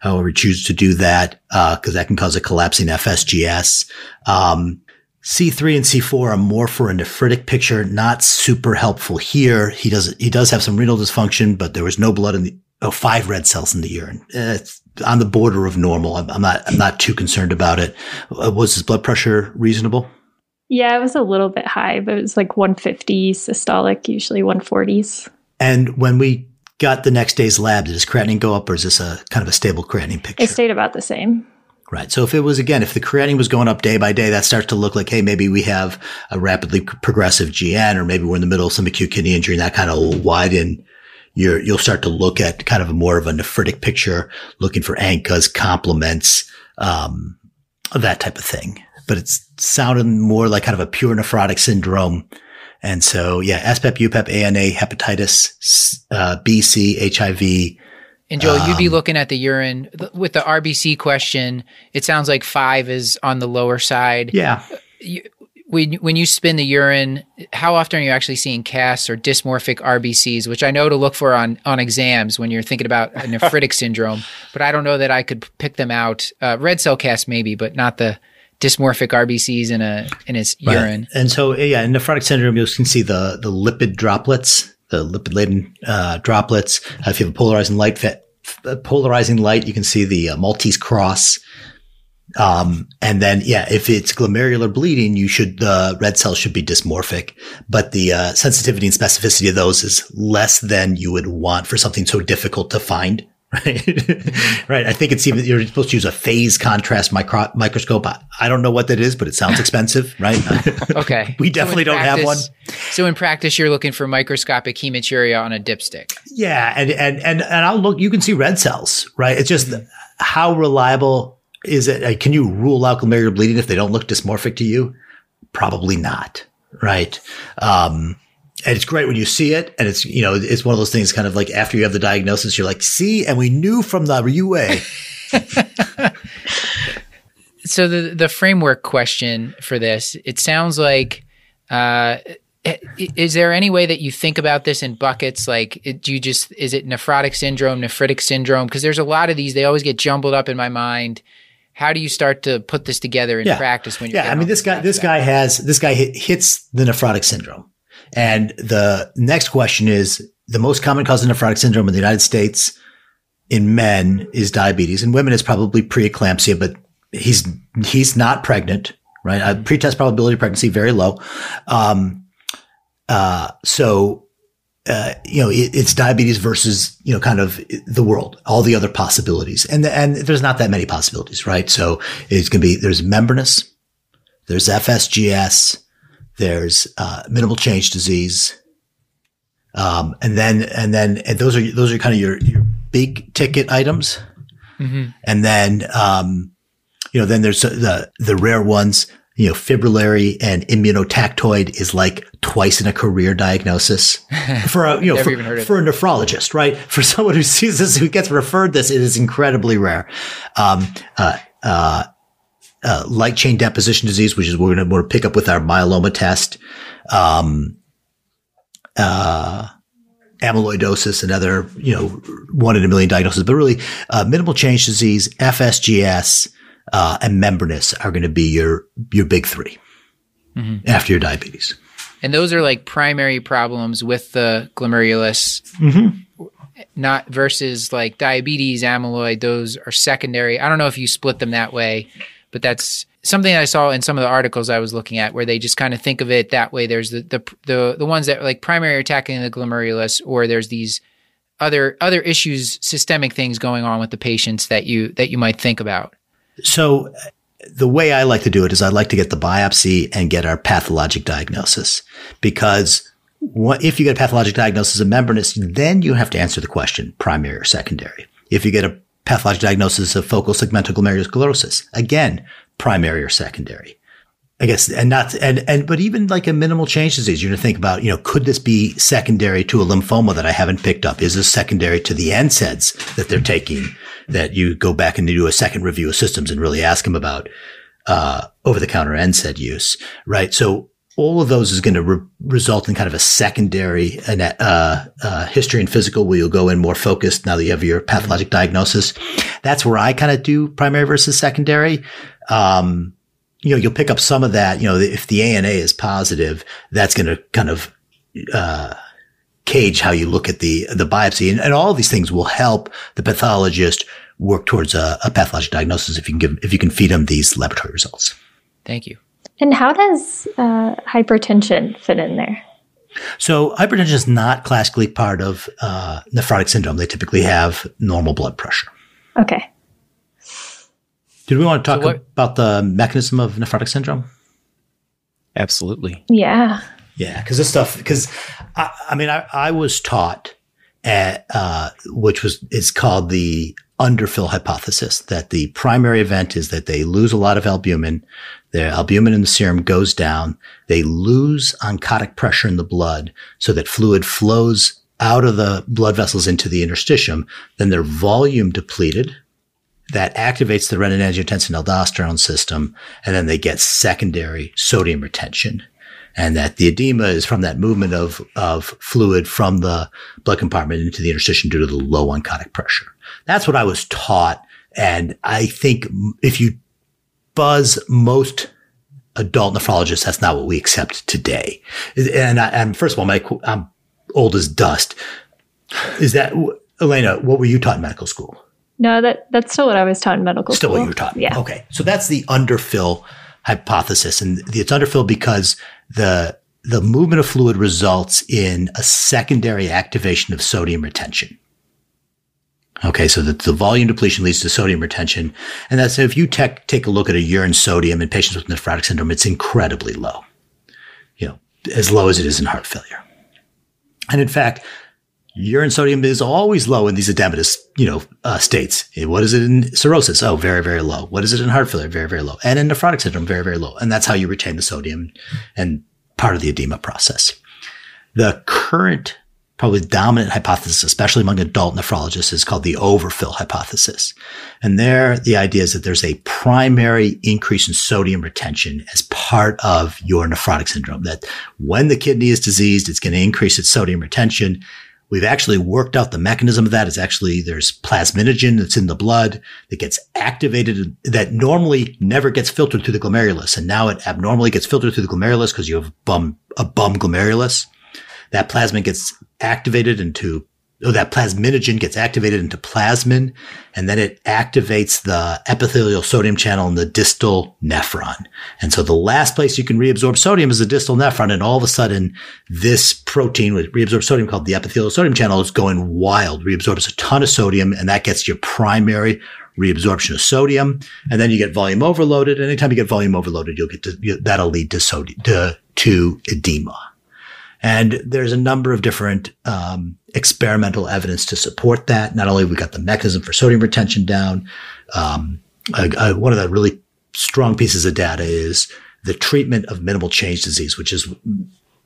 S5: However, choose to do that because uh, that can cause a collapsing FSGS. Um, C3 and C4 are more for a nephritic picture, not super helpful here. He does he does have some renal dysfunction, but there was no blood in the oh, five red cells in the urine. Uh, it's on the border of normal. I'm, I'm, not, I'm not too concerned about it. Uh, was his blood pressure reasonable?
S4: Yeah, it was a little bit high, but it was like 150 systolic, usually 140s.
S5: And when we got the next day's lab, did his creatinine go up or is this a kind of a stable creatinine picture?
S4: It stayed about the same.
S5: Right. So if it was again, if the creatinine was going up day by day, that starts to look like, hey, maybe we have a rapidly progressive GN, or maybe we're in the middle of some acute kidney injury, and that kind of widen. Your, you'll start to look at kind of a more of a nephritic picture, looking for ANCAs, complements, um, that type of thing. But it's sounding more like kind of a pure nephrotic syndrome. And so, yeah, SPEP, UPEP, ANA, hepatitis, uh, BC, HIV,
S1: and Joel,
S5: Um,
S1: you'd be looking at the urine with the RBC question. It sounds like five is on the lower side.
S5: yeah.
S1: When when you spin the urine, how often are you actually seeing casts or dysmorphic RBCs, which I know to look for on on exams when you're thinking about a nephritic syndrome, but I don't know that I could pick them out. Uh, red cell casts maybe, but not the dysmorphic RBCs in a in his
S5: Right.
S1: urine.
S5: And so, yeah, in nephrotic syndrome, you can see the, the lipid droplets, the lipid laden uh, droplets. Uh, if you have a polarizing light, fit, uh, polarizing light, you can see the uh, Maltese cross. Um, and then, yeah, if it's glomerular bleeding, you should, the red cells should be dysmorphic, but the uh, sensitivity and specificity of those is less than you would want for something so difficult to find. Right. right. I think it's even, you're supposed to use a phase contrast micro- microscope. I, I don't know what that is, but it sounds expensive, right?
S1: Okay,
S5: We
S1: So
S5: definitely
S1: in
S5: don't have one.
S1: So in practice, you're looking for microscopic hematuria on a dipstick.
S5: Yeah, and and and and I'll look. You can see red cells, right? It's just how reliable is it? Can you rule out glomerular bleeding if they don't look dysmorphic to you? Probably not, right? Um, and it's great when you see it, and it's you know it's one of those things, kind of like after you have the diagnosis, you're like, see, and we knew from the UA.
S1: so the the framework question for this it sounds like uh is there any way that you think about this in buckets like do you just is it nephrotic syndrome nephritic syndrome because there's a lot of these they always get jumbled up in my mind how do you start to put this together in
S5: Yeah.
S1: practice when you're
S5: Yeah, I mean, this guy, this guy has, this guy hit, hits the nephrotic syndrome. And the next question is the most common cause of nephrotic syndrome in the United States in men is diabetes. In women, it's probably preeclampsia, but he's, he's not pregnant, right? Uh, pretest probability of pregnancy, very low. Um, uh, so, uh, you know, it, it's diabetes versus, you know, kind of the world, all the other possibilities. And, and there's not that many possibilities, right? So it's going to be, there's membranous, there's FSGS, there's, uh, minimal change disease. Um, and then, and then, and those are, those are kind of your, your big ticket items. And then, um, you know, then there's the, the rare ones, you know, fibrillary and immunotactoid is like twice in a career diagnosis for a, you know, for,
S1: even heard of
S5: for a nephrologist, right? For someone who sees this, who gets referred this, it is incredibly rare. Um, uh, uh, uh, light chain deposition disease, which is what we're going to pick up with our myeloma test. Um, uh, amyloidosis, another, you know, one in a million diagnosis, but really, uh, minimal change disease, FSGS, uh, and membranous are going to be your, your big 3 after your diabetes.
S1: and those are like primary problems with the glomerulus not versus like diabetes amyloid those are secondary i don't know if you split them that way but that's something I saw in some of the articles I was looking at where they just kind of think of it that way. There's the the the, the ones that are like primary attacking the glomerulus, or there's these other other issues, systemic things going on with the patients that you that you might think about.
S5: So the way I like to do it is I like to get the biopsy and get our pathologic diagnosis because what, if you get a pathologic diagnosis of membranous, then you have to answer the question, primary or secondary. If you get a pathologic diagnosis of focal segmental glomerulosclerosis, again, primary or secondary. I guess, and not, and, and, but even like a minimal change disease, you're going to think about, you know, could this be secondary to a lymphoma that I haven't picked up? Is this secondary to the NSAIDs that they're taking that you go back and do a second review of systems and really ask them about, uh, over the counter NSAID use, right? So all of those is going to re- result in kind of a secondary, uh, uh, history and physical where you'll go in more focused now that you have your pathologic diagnosis. That's where I kind of do primary versus secondary. Um, you know, you'll pick up some of that. You know, if the ANA is positive, that's going to kind of, uh, cage how you look at the the biopsy, and, and all these things will help the pathologist work towards a, a pathologic diagnosis if you can give if you can feed them these laboratory results.
S1: Thank you.
S4: And how does uh, hypertension fit in there?
S5: So hypertension is not classically part of uh, nephrotic syndrome. They typically have normal blood pressure.
S4: Okay.
S5: Did we want to talk
S1: So what-
S5: about the mechanism of nephrotic syndrome?
S2: Absolutely.
S4: Yeah.
S5: Yeah, because this stuff. Because I, I mean, I, I was taught at uh, which was is called the underfill hypothesis that the primary event is that they lose a lot of albumin. The albumin in the serum goes down. They lose oncotic pressure in the blood so that fluid flows out of the blood vessels into the interstitium. Then they're volume depleted. That activates the renin-angiotensin aldosterone system, and then they get secondary sodium retention and that the edema is from that movement of, of fluid from the blood compartment into the interstitium due to the low oncotic pressure. That's what I was taught. And I think if you buzz most adult nephrologists, that's not what we accept today. And, I, and first of all, my, I'm old as dust. Is that, Elena, what were you taught in medical school?
S4: No, that that's still what I was taught in medical
S5: Still
S4: school.
S5: Still what you were taught.
S4: Yeah.
S5: Okay. So that's the underfill hypothesis. And it's underfill because the, the movement of fluid results in a secondary activation of sodium retention. Okay. So that the volume depletion leads to sodium retention. And that's if you take, take a look at a urine sodium in patients with nephrotic syndrome, it's incredibly low, you know, as low as it is in heart failure. And in fact, urine sodium is always low in these edematous, you know, uh, states. What is it in cirrhosis? Oh, very, very low. What is it in heart failure? Very, very low. And in nephrotic syndrome, very, very low. And that's how you retain the sodium and part of the edema process. The current, probably dominant hypothesis, especially among adult nephrologists, is called the overfill hypothesis. And there, the idea is that there's a primary increase in sodium retention as part of your nephrotic syndrome. That when the kidney is diseased, it's going to increase its sodium retention. We've actually worked out the mechanism of that. It's actually there's plasminogen that's in the blood that gets activated that normally never gets filtered through the glomerulus. And now it abnormally gets filtered through the glomerulus because you have bum, a bum glomerulus. That plasmin gets activated into oh, that plasminogen gets activated into plasmin, and then it activates the epithelial sodium channel in the distal nephron. And so the last place you can reabsorb sodium is the distal nephron, and all of a sudden, this protein with reabsorbed sodium called the epithelial sodium channel is going wild, reabsorbs a ton of sodium, and that gets your primary reabsorption of sodium. And then you get volume overloaded. And Anytime you get volume overloaded, you'll get to, that'll lead to sodium, to, to edema. And there's a number of different um, experimental evidence to support that. Not only we got the mechanism for sodium retention down, um, uh, one of the really strong pieces of data is the treatment of minimal change disease, which is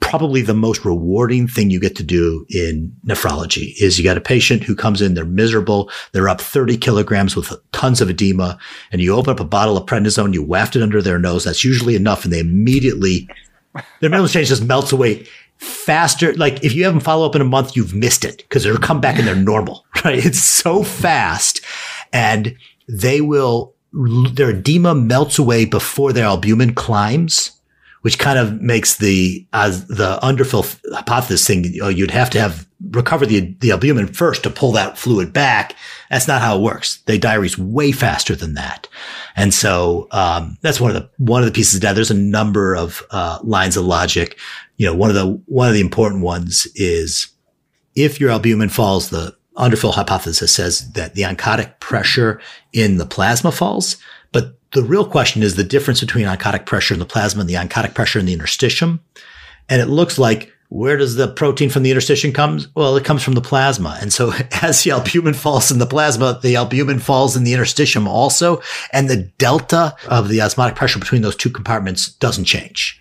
S5: probably the most rewarding thing you get to do in nephrology is you got a patient who comes in, they're miserable. They're up 30 kilograms with tons of edema and you open up a bottle of prednisone, you waft it under their nose. That's usually enough. And they immediately, their minimal change just melts away faster. Like if you haven't follow up in a month, you've missed it because they'll come back and they're normal, right? It's so fast and they will, their edema melts away before their albumin climbs which kind of makes the as the underfill hypothesis thing. You know, you'd have to have recover the the albumin first to pull that fluid back. That's not how it works. They diurese way faster than that, and so um, that's one of the one of the pieces of data. There's a number of uh, lines of logic. You know, one of the one of the important ones is if your albumin falls, the underfill hypothesis says that the oncotic pressure in the plasma falls, but the real question is the difference between oncotic pressure in the plasma and the oncotic pressure in the interstitium. And it looks like where does the protein from the interstitium comes? Well, it comes from the plasma. And so as the albumin falls in the plasma, the albumin falls in the interstitium also. And the delta of the osmotic pressure between those two compartments doesn't change.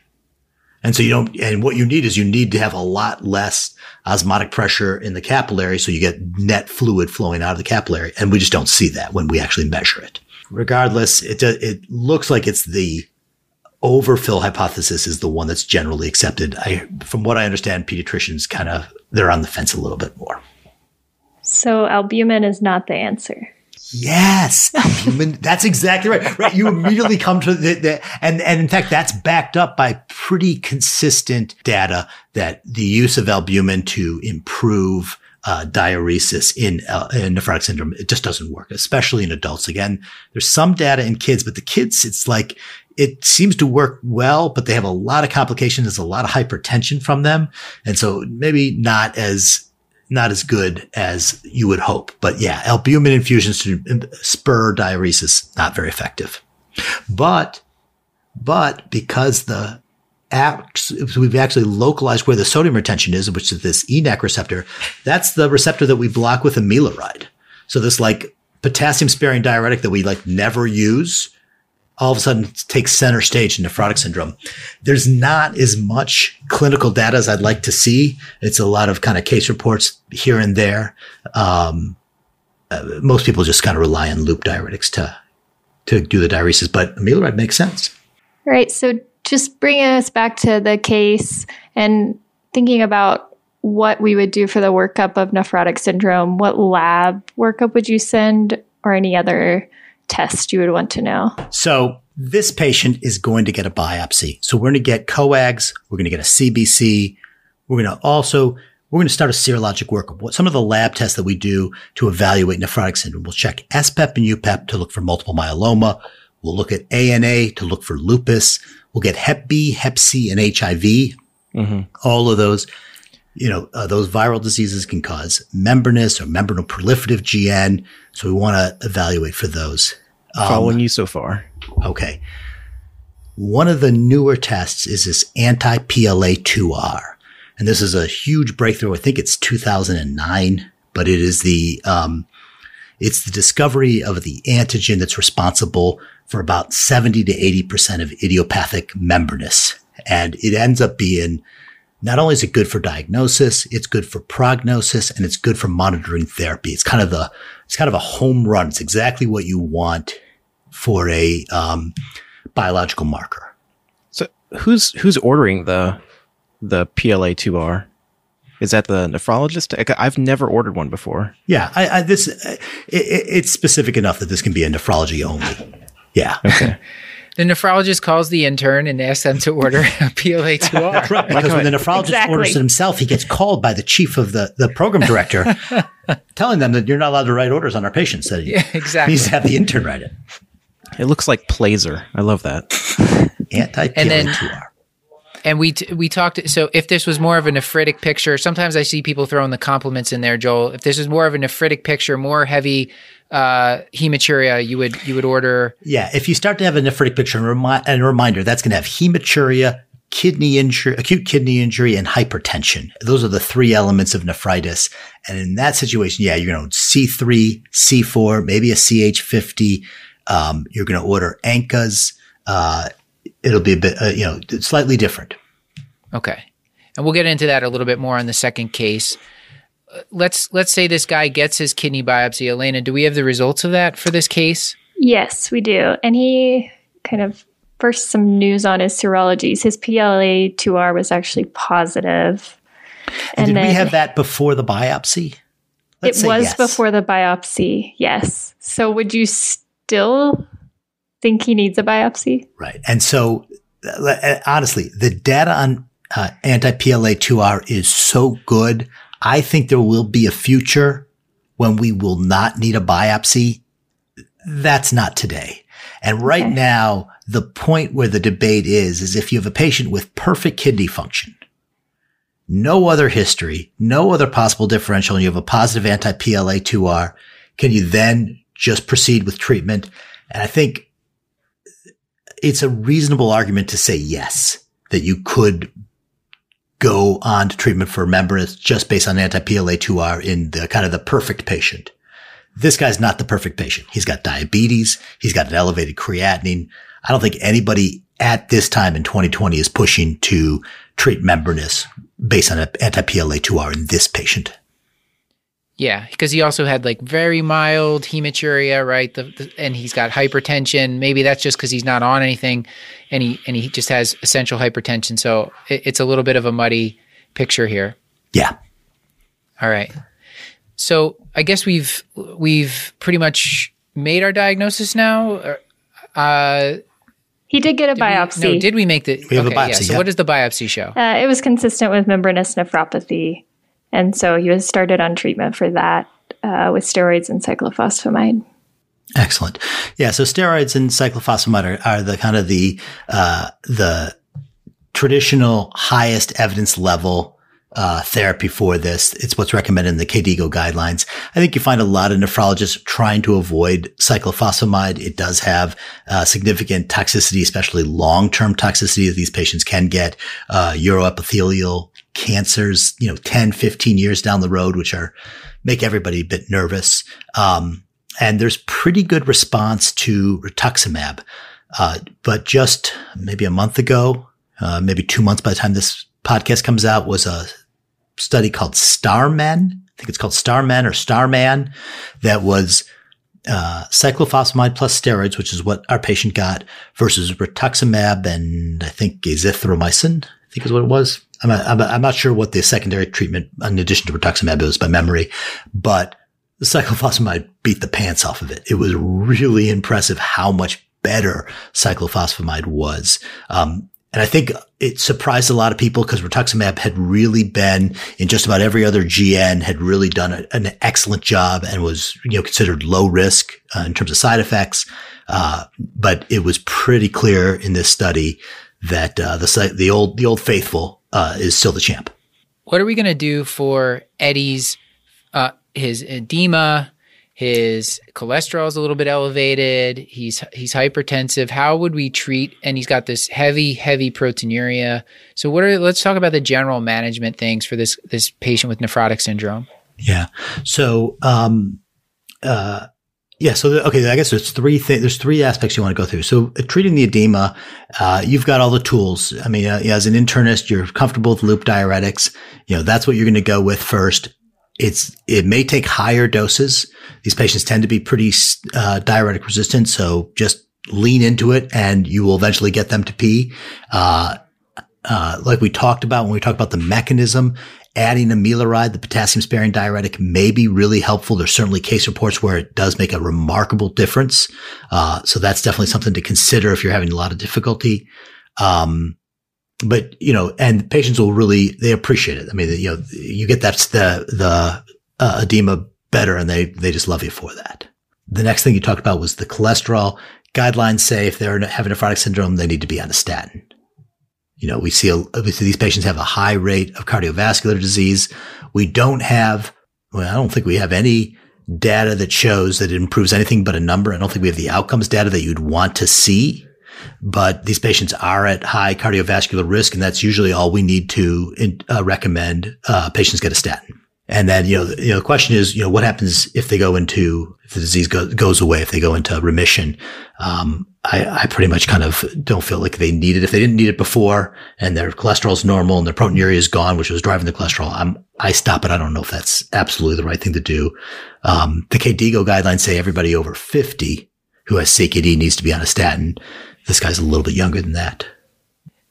S5: And so you don't, and what you need is you need to have a lot less osmotic pressure in the capillary. So you get net fluid flowing out of the capillary. And we just don't see that when we actually measure it regardless, it it looks like it's the overfill hypothesis is the one that's generally accepted. I, from what I understand, pediatricians kind of they're on the fence a little bit more.
S4: So albumin is not the answer.
S5: Yes, human. That's exactly right. Right. You immediately come to the, the, and, and in fact, that's backed up by pretty consistent data that the use of albumin to improve uh, diuresis in, uh, in nephrotic syndrome, it just doesn't work, especially in adults. Again, there's some data in kids, but the kids, it's like, it seems to work well, but they have a lot of complications. There's a lot of hypertension from them. And so maybe not as not as good as you would hope. But yeah, albumin infusions to spur diuresis, not very effective. But, but because the we've actually localized where the sodium retention is, which is this ENaC receptor, that's the receptor that we block with amiloride. So this like potassium sparing diuretic that we like never use all of a sudden takes center stage in nephrotic syndrome. There's not as much clinical data as I'd like to see. It's a lot of kind of case reports here and there. Um, uh, most people just kind of rely on loop diuretics to to do the diuresis, but amiloride makes sense.
S4: Right. So just bringing us back to the case and thinking about what we would do for the workup of nephrotic syndrome, what lab workup would you send or any other test you would want to know?
S5: So this patient is going to get a biopsy. So we're going to get coags. We're going to get a CBC. We're going to also, we're going to start a serologic workup. What some of the lab tests that we do to evaluate nephrotic syndrome. We'll check SPEP and UPEP to look for multiple myeloma. We'll look at ANA to look for lupus. We'll get Hep B, Hep C, and HIV. Mm-hmm. All of those, you know, uh, those viral diseases can cause membranous or membranoproliferative GN. So we want to evaluate for those.
S2: Um, Following you so far.
S5: Okay. One of the newer tests is this anti-PLA2R. And this is a huge breakthrough. I think it's 2009, but it is the, um, it's the discovery of the antigen that's responsible for about 70 to 80% of idiopathic membranous. And it ends up being not only is it good for diagnosis, it's good for prognosis and it's good for monitoring therapy. It's kind of the, it's kind of a home run. It's exactly what you want for a um, biological marker.
S2: So who's, who's ordering the, the PLA2R? Is that the nephrologist? I've never ordered one before.
S5: Yeah, I, I this it, it's specific enough that this can be a nephrology only. Yeah.
S2: Okay.
S1: The nephrologist calls the intern and asks them to order a PLA2R.
S5: right, because when the nephrologist exactly. orders it himself, he gets called by the chief of the, the program director, telling them that you're not allowed to write orders on our patients. That
S1: yeah, exactly.
S5: Needs to have the intern write it.
S2: It looks like Plazer. I love that.
S5: Anti PLA2R.
S1: And we t- we talked. So if this was more of a nephritic picture, sometimes I see people throwing the complements in there, Joel. If this is more of a nephritic picture, more heavy uh, hematuria, you would you would order.
S5: Yeah, if you start to have a nephritic picture, and, remi- and a reminder, that's going to have hematuria, kidney injury, acute kidney injury, and hypertension. Those are the three elements of nephritis. And in that situation, yeah, you're going to C3, C4, maybe a CH50. Um, you're going to order ANCAs. Uh, it'll be a bit, uh, you know, slightly different.
S1: Okay. And we'll get into that a little bit more on the second case. Let's let's say this guy gets his kidney biopsy. Elena, do we have the results of that for this case?
S4: Yes, we do. And he kind of first some news on his serologies. His PLA2R was actually positive.
S5: And, and did we have that before the biopsy?
S4: Let's it was yes. before the biopsy. Yes. So would you still think he needs a biopsy.
S5: Right. And so, uh, honestly, the data on uh, anti PLA2R is so good. I think there will be a future when we will not need a biopsy. That's not today. And right okay. now, the point where the debate is, is if you have a patient with perfect kidney function, no other history, no other possible differential, and you have a positive anti-PLA2R, can you then just proceed with treatment? And I think it's a reasonable argument to say yes, that you could go on to treatment for membranous just based on anti-PLA2R in the kind of the perfect patient. This guy's not the perfect patient. He's got diabetes. He's got an elevated creatinine. I don't think anybody at this time in 2020 is pushing to treat membranous based on anti-PLA2R in this patient.
S1: Yeah, because he also had like very mild hematuria, right? The, the, and he's got hypertension. Maybe that's just because he's not on anything, and he and he just has essential hypertension. So it, it's a little bit of a muddy picture here.
S5: Yeah.
S1: All right. So I guess we've we've pretty much made our diagnosis now? Uh,
S4: He did get a
S1: did we-
S4: biopsy.
S1: no, did we make the?
S5: We have a
S1: okay, Yeah.
S5: biopsy,
S1: So
S5: yeah.
S1: what does the biopsy show?
S4: Uh, it was consistent with membranous nephropathy, and so he was started on treatment for that uh, with steroids and cyclophosphamide.
S5: Excellent. Yeah. So steroids and cyclophosphamide are, are the kind of the uh, the traditional highest evidence level uh, therapy for this. It's what's recommended in the KDIGO guidelines. I think you find a lot of nephrologists trying to avoid cyclophosphamide. It does have uh, significant toxicity, especially long-term toxicity that these patients can get. Uh, uroepithelial cancers, you know, 10, 15 years down the road, which are make everybody a bit nervous. Um, and there's pretty good response to rituximab. Uh, but just maybe a month ago, uh, maybe two months by the time this podcast comes out, was a study called Starmen. I think it's called Starmen or Starman that was uh, cyclophosphamide plus steroids, which is what our patient got, versus rituximab and I think azithromycin. I think is what it was. I'm I'm, I'm not sure what the secondary treatment in addition to rituximab is by memory, but the cyclophosphamide beat the pants off of it. It was really impressive how much better cyclophosphamide was. Um, and I think it surprised a lot of people because rituximab had really been in just about every other GN had really done a, an excellent job and was, you know, considered low risk uh, in terms of side effects. Uh, but it was pretty clear in this study that uh, the the old the old faithful uh, is still the champ.
S1: What are we going to do for Eddie's uh, his edema? His cholesterol is a little bit elevated. He's he's hypertensive. How would we treat? And he's got this heavy, heavy proteinuria. So what are? Let's talk about the general management things for this this patient with nephrotic syndrome.
S5: Yeah. So, um, uh, yeah. So, the, okay. I guess there's three things. There's three aspects you want to go through. So, uh, treating the edema, uh, you've got all the tools. I mean, uh, as an internist, you're comfortable with loop diuretics. You know, that's what you're going to go with first. It's it may take higher doses. These patients tend to be pretty uh, diuretic resistant, so just lean into it, and you will eventually get them to pee. Uh, uh, like we talked about when we talked about the mechanism, adding amiloride, the potassium sparing diuretic, may be really helpful. There's certainly case reports where it does make a remarkable difference. Uh, so that's definitely something to consider if you're having a lot of difficulty. Um, but you know, and patients will really they appreciate it. I mean, you know, you get that the the uh, edema better, and they they just love you for that. The next thing you talked about was the cholesterol guidelines. Say if they're having nephrotic syndrome, they need to be on a statin. You know, we see a, obviously these patients have a high rate of cardiovascular disease. We don't have, well, I don't think we have any data that shows that it improves anything but a number. I don't think we have the outcomes data that you'd want to see but these patients are at high cardiovascular risk, and that's usually all we need to uh, recommend uh, patients get a statin. And then, you know, the, you know, the question is, you know, what happens if they go into, if the disease go, goes away, if they go into remission? Um, I, I pretty much kind of don't feel like they need it. If they didn't need it before and their cholesterol's normal and their proteinuria is gone, which was driving the cholesterol, I'm, I stop it. I don't know if that's absolutely the right thing to do. Um, the KDIGO guidelines say everybody over 50 who has CKD needs to be on a statin. This guy's a little bit younger than that.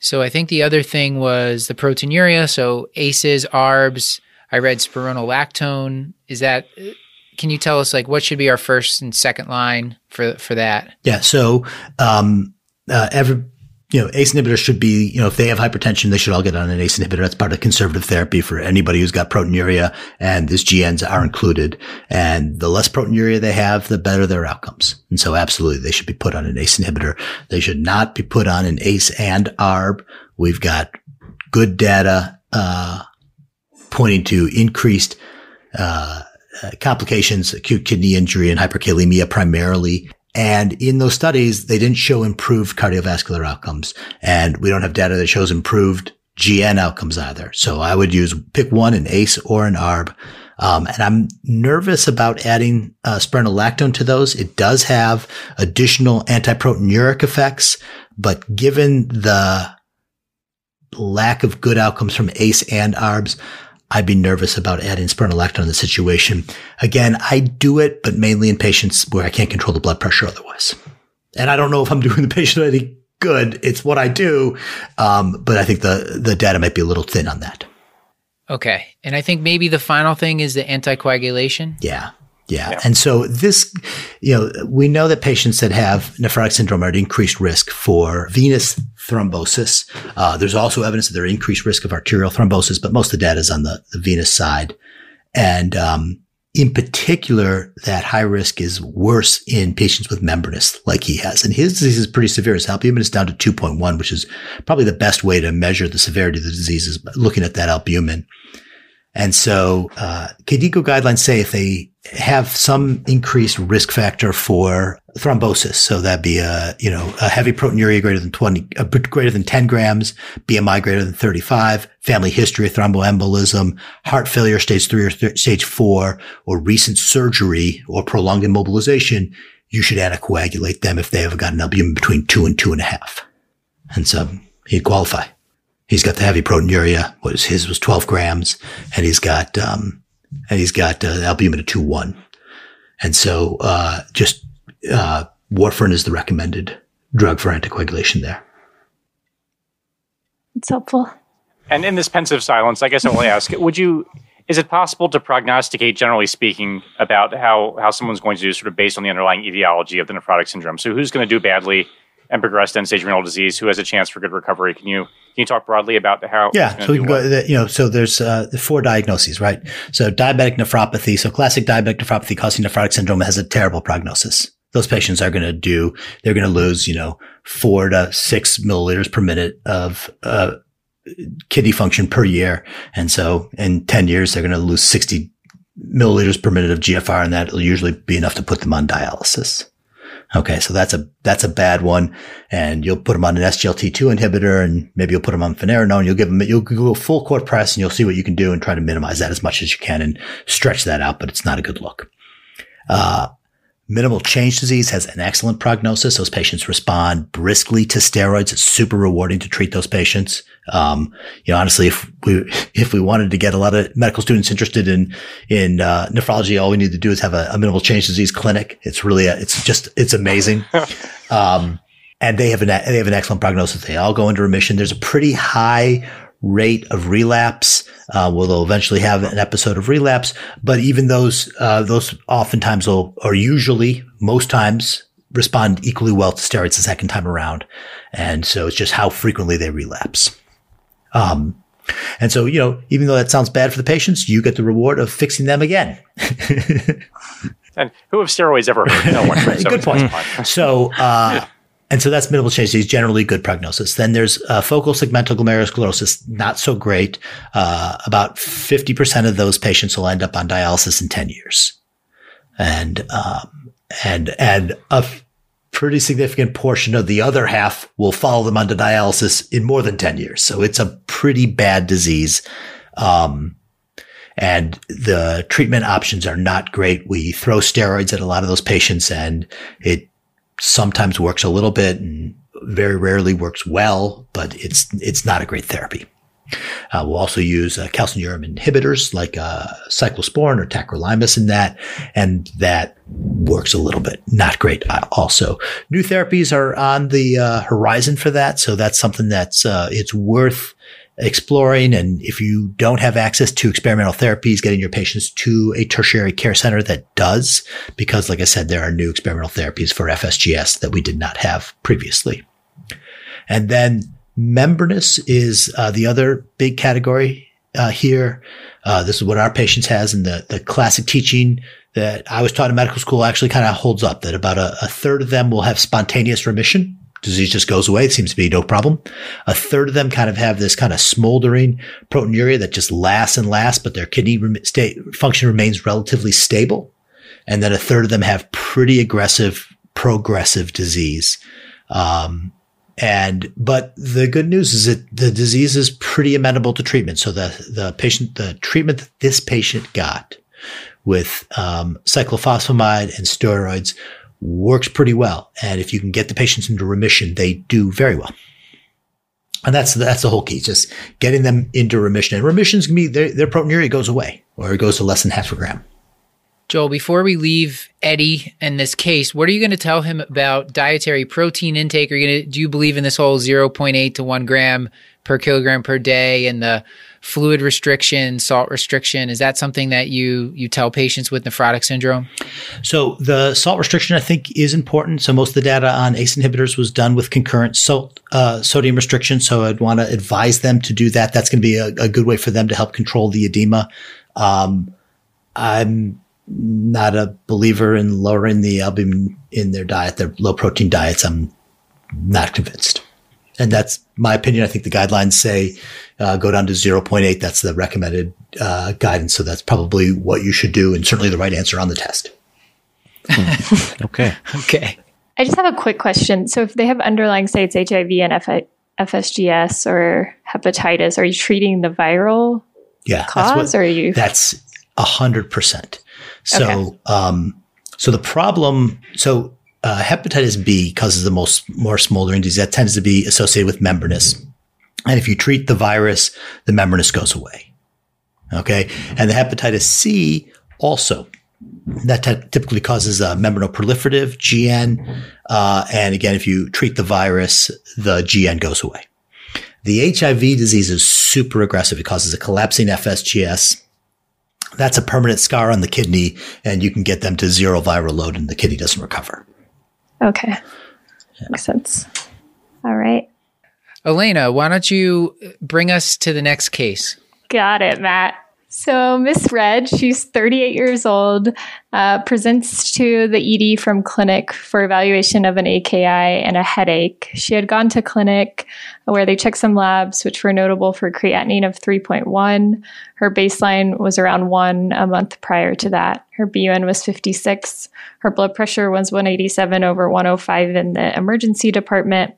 S1: So I think the other thing was the proteinuria. So ACEs, ARBs. I read spironolactone. Is that? Can you tell us like what should be our first and second line for for that?
S5: Yeah. So um, uh, every you know ACE inhibitors should be you know if they have hypertension they should all get on an ACE inhibitor. That's part of conservative therapy for anybody who's got proteinuria, and these GNs are included. And the less proteinuria they have, the better their outcomes. And so absolutely they should be put on an ACE inhibitor. They should not be put on an ACE and ARB. We've got good data. Uh, pointing to increased uh, complications, acute kidney injury and hyperkalemia primarily. And in those studies, they didn't show improved cardiovascular outcomes. And we don't have data that shows improved GN outcomes either. So I would use pick one, an ACE or an ARB. Um, and I'm nervous about adding uh, spironolactone to those. It does have additional antiproteinuric effects, but given the lack of good outcomes from ACE and ARBs, I'd be nervous about adding spironolactone in the situation. Again, I do it, but mainly in patients where I can't control the blood pressure otherwise. And I don't know if I'm doing the patient any good. It's what I do. Um, but I think the, the data might be a little thin on that.
S1: Okay. And I think maybe the final thing is the anticoagulation.
S5: Yeah. Yeah.
S3: Yeah.
S5: And so this, you know, we know that patients that have nephrotic syndrome are at increased risk for venous thrombosis. Uh, there's also evidence that they're increased risk of arterial thrombosis, but most of the data is on the, the venous side. And, um, in particular, that high risk is worse in patients with membranous like he has. And his disease is pretty severe. His albumin is down to 2.1, which is probably the best way to measure the severity of the disease is looking at that albumin. And so, uh, KDIGO guidelines say if they have some increased risk factor for thrombosis, so that'd be a, you know, a heavy proteinuria greater than 20, uh, greater than 10 grams, BMI greater than 35, family history of thromboembolism, heart failure stage three or th- stage four, or recent surgery or prolonged immobilization, you should anticoagulate them if they have got an albumin between two and two and a half. And so he'd qualify. He's got the heavy proteinuria. What is his was 12 grams and he's got, um, and he's got uh, albumin of 2-1. And so, uh, just, uh, warfarin is the recommended drug for anticoagulation there.
S4: It's helpful.
S3: And in this pensive silence, I guess I will ask: Would you? Is it possible to prognosticate, generally speaking, about how how someone's going to do, sort of based on the underlying etiology of the nephrotic syndrome? So, who's going to do badly and progress to end-stage renal disease? Who has a chance for good recovery? Can you can you talk broadly about how?
S5: Yeah. So we can go, the- you know, so there's, uh, the four diagnoses, right? So diabetic nephropathy. So classic diabetic nephropathy causing nephrotic syndrome has a terrible prognosis. Those patients are going to do, they're going to lose, you know, four to six milliliters per minute of, uh, kidney function per year. And so in 10 years, they're going to lose 60 milliliters per minute of GFR and that'll usually be enough to put them on dialysis. Okay. So that's a, that's a bad one. And you'll put them on an SGLT2 inhibitor and maybe you'll put them on finerenone. And you'll give them, you'll go full court press and you'll see what you can do and try to minimize that as much as you can and stretch that out, but it's not a good look. Uh, Minimal change disease has an excellent prognosis. Those patients respond briskly to steroids. It's super rewarding to treat those patients. Um, you know, honestly, if we, if we wanted to get a lot of medical students interested in, in, uh, nephrology, all we need to do is have a, a minimal change disease clinic. It's really, a, it's just, it's amazing. um, and they have an, they have an excellent prognosis. They all go into remission. There's a pretty high rate of relapse. Uh, where they'll eventually have an episode of relapse, but even those, uh, those oftentimes will, or usually most times respond equally well to steroids the second time around. And so it's just how frequently they relapse. Um, and so, you know, even though that sounds bad for the patients, you get the reward of fixing them again.
S3: And who have steroids ever hurt? No one. right? So
S5: Good point. So, uh, and so that's minimal change disease, generally good prognosis. Then there's uh, focal segmental glomerulosclerosis, not so great. Uh, about 50% of those patients will end up on dialysis in 10 years. And, um, and, and a pretty significant portion of the other half will follow them onto dialysis in more than 10 years. So it's a pretty bad disease. Um, and the treatment options are not great. We throw steroids at a lot of those patients and it sometimes works a little bit and very rarely works well, but it's, it's not a great therapy. Uh, we'll also use uh, calcineurin inhibitors like uh, cyclosporin or tacrolimus in that, and that works a little bit. Not great. Uh, also, new therapies are on the uh, horizon for that, so that's something that's uh, it's worth exploring. And if you don't have access to experimental therapies, getting your patients to a tertiary care center that does, because like I said, there are new experimental therapies for FSGS that we did not have previously. And then membranous is uh, the other big category uh, here. Uh, this is what our patients has, and the the classic teaching that I was taught in medical school actually kind of holds up. That about a, a third of them will have spontaneous remission. Disease just goes away. It seems to be no problem. A third of them kind of have this kind of smoldering proteinuria that just lasts and lasts, but their kidney rem- sta- function remains relatively stable. And then a third of them have pretty aggressive progressive disease. Um, and, but the good news is that the disease is pretty amenable to treatment. So the, the patient, the treatment that this patient got with, um, cyclophosphamide and steroids works pretty well. And if you can get the patients into remission, they do very well. And that's, that's the whole key, just getting them into remission. And remissions can be, their, their proteinuria goes away or it goes to less than half a gram.
S1: Joel, before we leave Eddie and this case, what are you going to tell him about dietary protein intake? Are you going to, do you believe in this whole 0.8 to 1 gram per kilogram per day and the fluid restriction, salt restriction. Is that something that you you tell patients with nephrotic syndrome?
S5: So the salt restriction, I think, is important. So most of the data on ACE inhibitors was done with concurrent salt uh, sodium restriction. So I'd want to advise them to do that. That's going to be a, a, good way for them to help control the edema. Um, I'm not a believer in lowering the albumin in their diet, their low protein diets. I'm not convinced and that's my opinion. I think the guidelines say uh, go down to 0.8. That's the recommended uh, guidance. So that's probably what you should do and certainly the right answer on the test.
S2: okay.
S1: Okay.
S4: I just have a quick question. So if they have underlying, say it's HIV and F- FSGS or hepatitis, are you treating the viral
S5: yeah,
S4: cause
S5: what,
S4: or are you?
S5: That's a hundred percent. So, okay. um, so the problem, so uh, hepatitis B causes the most more smoldering disease. That tends to be associated with membranous. And if you treat the virus, the membranous goes away. Okay. And the hepatitis C also that t- typically causes a membranoproliferative GN. Uh, and again, if you treat the virus, the GN goes away. The HIV disease is super aggressive. It causes a collapsing FSGS. That's a permanent scar on the kidney, and you can get them to zero viral load, and the kidney doesn't recover.
S4: Okay. Yeah. Makes sense. All right.
S1: Elena, why don't you bring us to the next case?
S4: Got it, Matt. So, Miss Red, she's 38 years old, uh, presents to the ED from clinic for evaluation of an AKI and a headache. She had gone to clinic where they checked some labs, which were notable for creatinine of 3.1. Her baseline was around one a month prior to that. Her BUN was 56. Her blood pressure was 187 over 105 in the emergency department.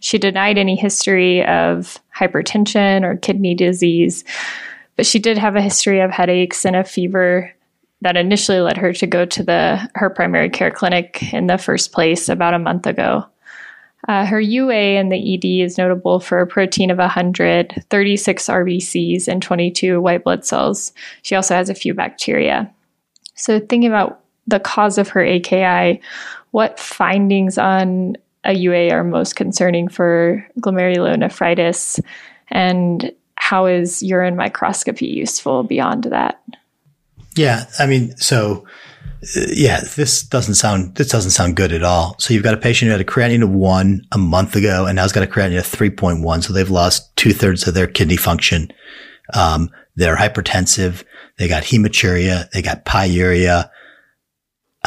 S4: She denied any history of hypertension or kidney disease. But she did have a history of headaches and a fever that initially led her to go to the her primary care clinic in the first place about a month ago. Uh, her UA in the ED is notable for a protein of 100, 36 RBCs, and 22 white blood cells. She also has a few bacteria. So, thinking about the cause of her AKI, what findings on a UA are most concerning for glomerulonephritis? And how is urine microscopy useful beyond that?
S5: Yeah, I mean, so uh, yeah, this doesn't sound this doesn't sound good at all. So you've got a patient who had a creatinine of one a month ago, and now has got a creatinine of three point one. So they've lost two thirds of their kidney function. Um, they're hypertensive. They got hematuria. They got pyuria,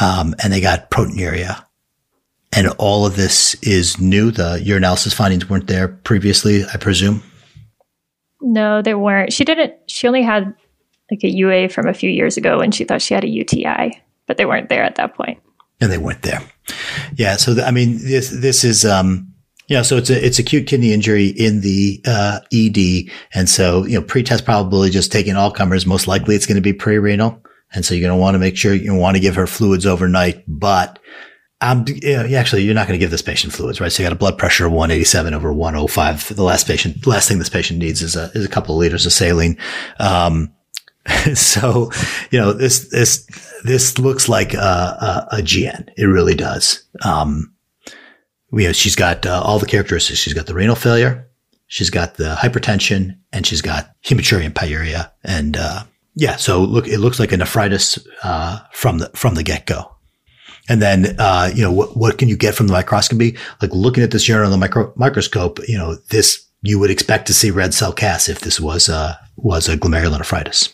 S5: um, and they got proteinuria. And all of this is new. The urinalysis findings weren't there previously, I presume.
S4: No, they weren't. She didn't. She only had like a UA from a few years ago when she thought she had a UTI, but they weren't there at that point.
S5: And they weren't there. Yeah. So the, I mean, this this is um, yeah. So it's a it's acute kidney injury in the uh, ED, and so you know pretest probability just taking all comers. Most likely, it's going to be pre-renal, and so you're going to want to make sure you want to give her fluids overnight, but um, yeah, actually, you're not going to give this patient fluids, right? So you got a blood pressure of 187 over 105. The last patient, last thing this patient needs is a, is a couple of liters of saline. Um, so, you know, this, this, this looks like a, a, a GN. It really does. Um, you know, she's got uh, all the characteristics. She's got the renal failure. She's got the hypertension and she's got hematuria and pyuria. And, uh, yeah, so look, it looks like a nephritis, uh, from the, from the get go. And then, uh, you know, what, what can you get from the microscopy? Like looking at this urine on the micro, microscope, you know, this, you would expect to see red cell casts if this was a, was a glomerulonephritis.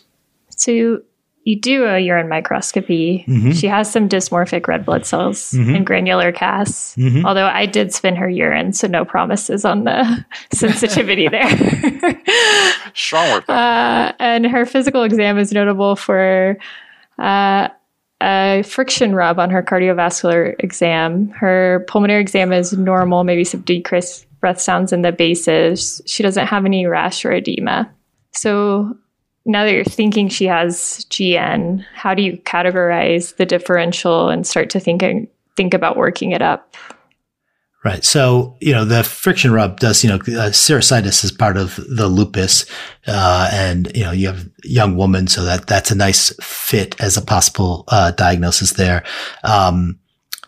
S4: So you do a urine microscopy. Mm-hmm. She has some dysmorphic red blood cells mm-hmm. and granular casts. Mm-hmm. Although I did spin her urine, so no promises on the sensitivity there.
S3: Strong work.
S4: Uh, and her physical exam is notable for uh, a friction rub on her cardiovascular exam. Her pulmonary exam is normal, maybe some decreased breath sounds in the bases. She doesn't have any rash or edema. So now that you're thinking she has GN, how do you categorize the differential and start to think think about working it up?
S5: Right. So, you know, the friction rub does, you know, uh, serositis is part of the lupus. Uh, and, you know, you have young woman. So that, that's a nice fit as a possible, uh, diagnosis there. Um,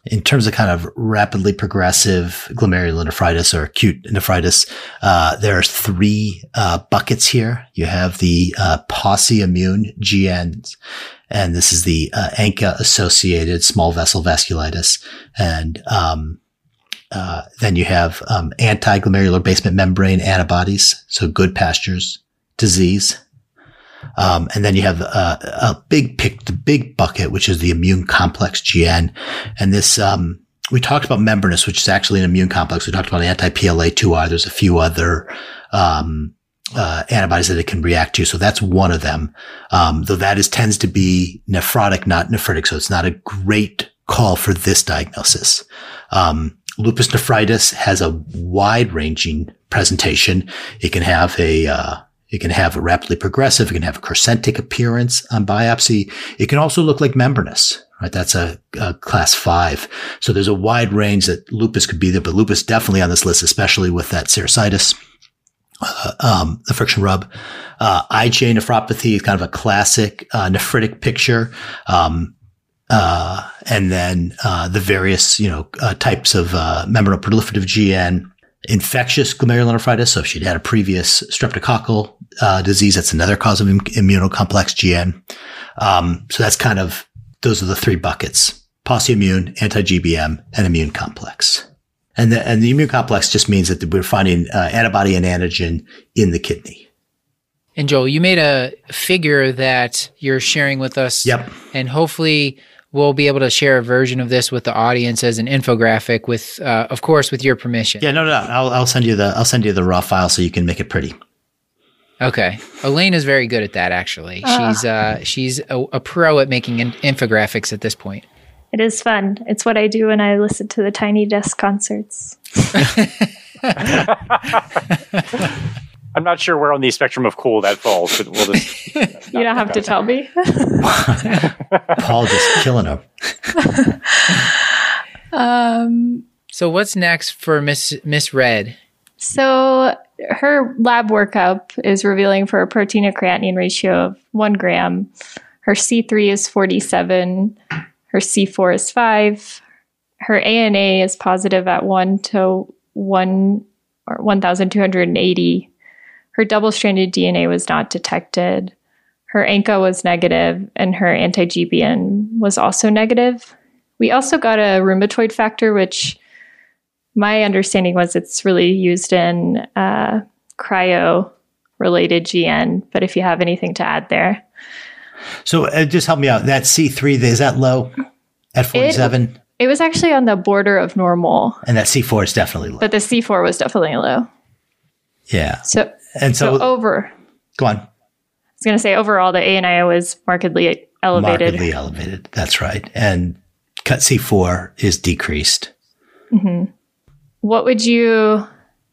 S5: in terms of kind of rapidly progressive glomerulonephritis or acute nephritis, uh, there are three uh, buckets here. You have the uh, pauci immune GNs, and this is the uh, ANCA associated small vessel vasculitis. And um, uh, then you have um, anti-glomerular basement membrane antibodies, so Goodpasture's, disease. Um, and then you have a, a big pick, the big bucket, which is the immune complex GN. And this, um, we talked about membranous, which is actually an immune complex. We talked about anti-PLA2R. There's a few other, um, uh, antibodies that it can react to. So that's one of them. Um, though that is tends to be nephrotic, not nephritic. So it's not a great call for this diagnosis. Um, lupus nephritis has a wide ranging presentation. It can have a, uh, it can have a rapidly progressive. It can have a crescentic appearance on biopsy. It can also look like membranous, right? That's a, a, class five. So there's a wide range that lupus could be there, but lupus definitely on this list, especially with that serositis, uh, um, the friction rub. Uh, IgA nephropathy is kind of a classic uh, nephritic picture. Um, uh, and then uh, the various, you know, uh, types of membranous proliferative GN, infectious glomerulonephritis. So if she'd had a previous streptococcal uh, disease, that's another cause of Im- immunocomplex GN. Um, so that's kind of those are the three buckets: pauci immune, anti-GBM, and immune complex. And the, and the immune complex just means that we're finding uh, antibody and antigen in the kidney.
S1: And Joel, you made a figure that you're sharing with us.
S5: Yep.
S1: And hopefully we'll be able to share a version of this with the audience as an infographic with uh, of course with your permission.
S5: Yeah no no i'll, I'll send you the i'll send you the raw file so you can make it pretty.
S1: Okay. Elaine is very good at that actually. Uh, she's uh she's a, a, pro at making in- infographics at this point.
S4: It is fun. It's what i do when i listen to the tiny desk concerts
S3: I'm not sure where on the spectrum of cool that falls, but we'll just.
S4: you don't have to tell me.
S5: Paul just killing him.
S1: um. So what's next for Miss Miss Red?
S4: So her lab workup is revealing for a protein to creatinine ratio of one gram. Her C3 is 47. Her C4 is five. Her ANA is positive at one to one or 1,280 her double stranded DNA was not detected. Her ANCA was negative, and her anti GBM was also negative. We also got a rheumatoid factor, which my understanding was it's really used in uh, cryo related GN. But if you have anything to add there.
S5: So uh, just help me out. That C3, is that low at 47?
S4: It, it was actually on the border of normal.
S5: And that C4 is definitely low.
S4: But the C4 was definitely low.
S5: Yeah.
S4: So
S5: and so,
S4: so over.
S5: Go on. I
S4: was going to say overall, the ANA was markedly elevated.
S5: Markedly elevated. That's right. And cut C4 is decreased.
S4: Mm-hmm. What would you,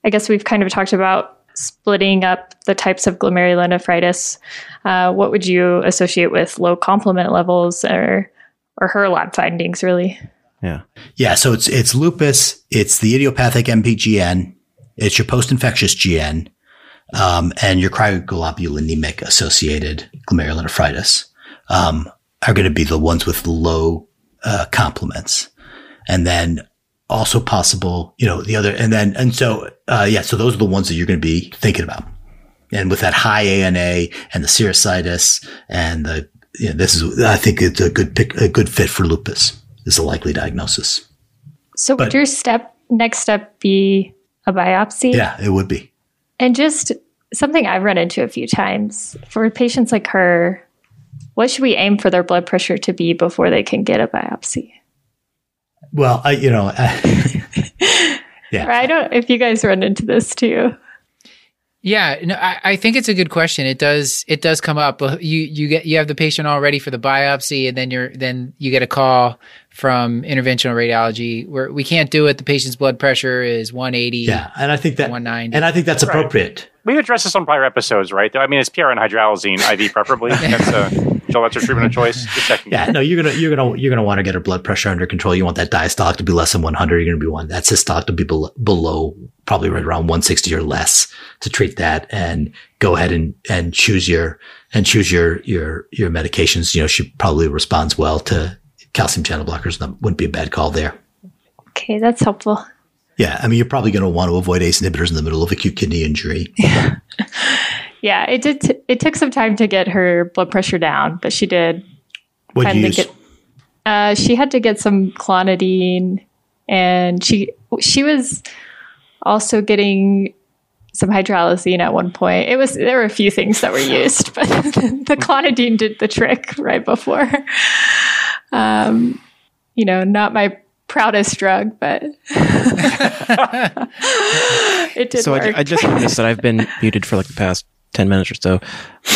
S4: I guess we've kind of talked about splitting up the types of glomerulonephritis. Uh, what would you associate with low complement levels or, or her lab findings really?
S2: Yeah.
S5: Yeah. So it's, it's lupus. It's the idiopathic MPGN. It's your post-infectious GN um, and your cryoglobulinemic associated glomerulonephritis um, are going to be the ones with low uh, complements. And then also possible, you know, the other, and then, and so, uh, yeah, so those are the ones that you're going to be thinking about. And with that high ANA and the serositis and the, you know, this is, I think it's a good pick, a good fit for lupus is a likely diagnosis.
S4: So but, would your step, next step be a biopsy?
S5: Yeah, it would be.
S4: And just something I've run into a few times for patients like her, what should we aim for their blood pressure to be before they can get a biopsy?
S5: Well, I, you know, I,
S4: yeah. I don't, if you guys run into this too.
S1: Yeah, no, I, I, think it's a good question. It does it does come up. You you get you have the patient all ready for the biopsy, and then you're then you get a call from interventional radiology where we can't do it. The patient's blood pressure is 180.
S5: Yeah, and I think that
S1: 190,
S5: and I think that's appropriate.
S3: Right. We've addressed this on prior episodes, right? I mean, it's PRN hydralazine IV preferably. That's a Joel, that's your treatment of choice. Just checking.
S5: Yeah, no, you're gonna you're gonna you're gonna want to get her blood pressure under control. You want that diastolic to be less than 100. You're gonna be one that systolic to be below, below probably right around 160 or less to treat that, and go ahead and and choose your and choose your your your medications. You know, she probably responds well to calcium channel blockers. That wouldn't be a bad call there.
S4: Okay, that's helpful.
S5: Yeah, I mean, you're probably going to want to avoid ACE inhibitors in the middle of acute kidney injury.
S4: Yeah, yeah it did. T- it took some time to get her blood pressure down, but she did.
S5: What do you use?
S4: get- Uh, she had to get some clonidine, and she she was also getting some hydralazine at one point. It was there were a few things that were used, but the clonidine did the trick right before. Um, you know, not my proudest drug, but it did
S2: so
S4: work.
S2: I, I just noticed that I've been muted for like the past 10 minutes or so.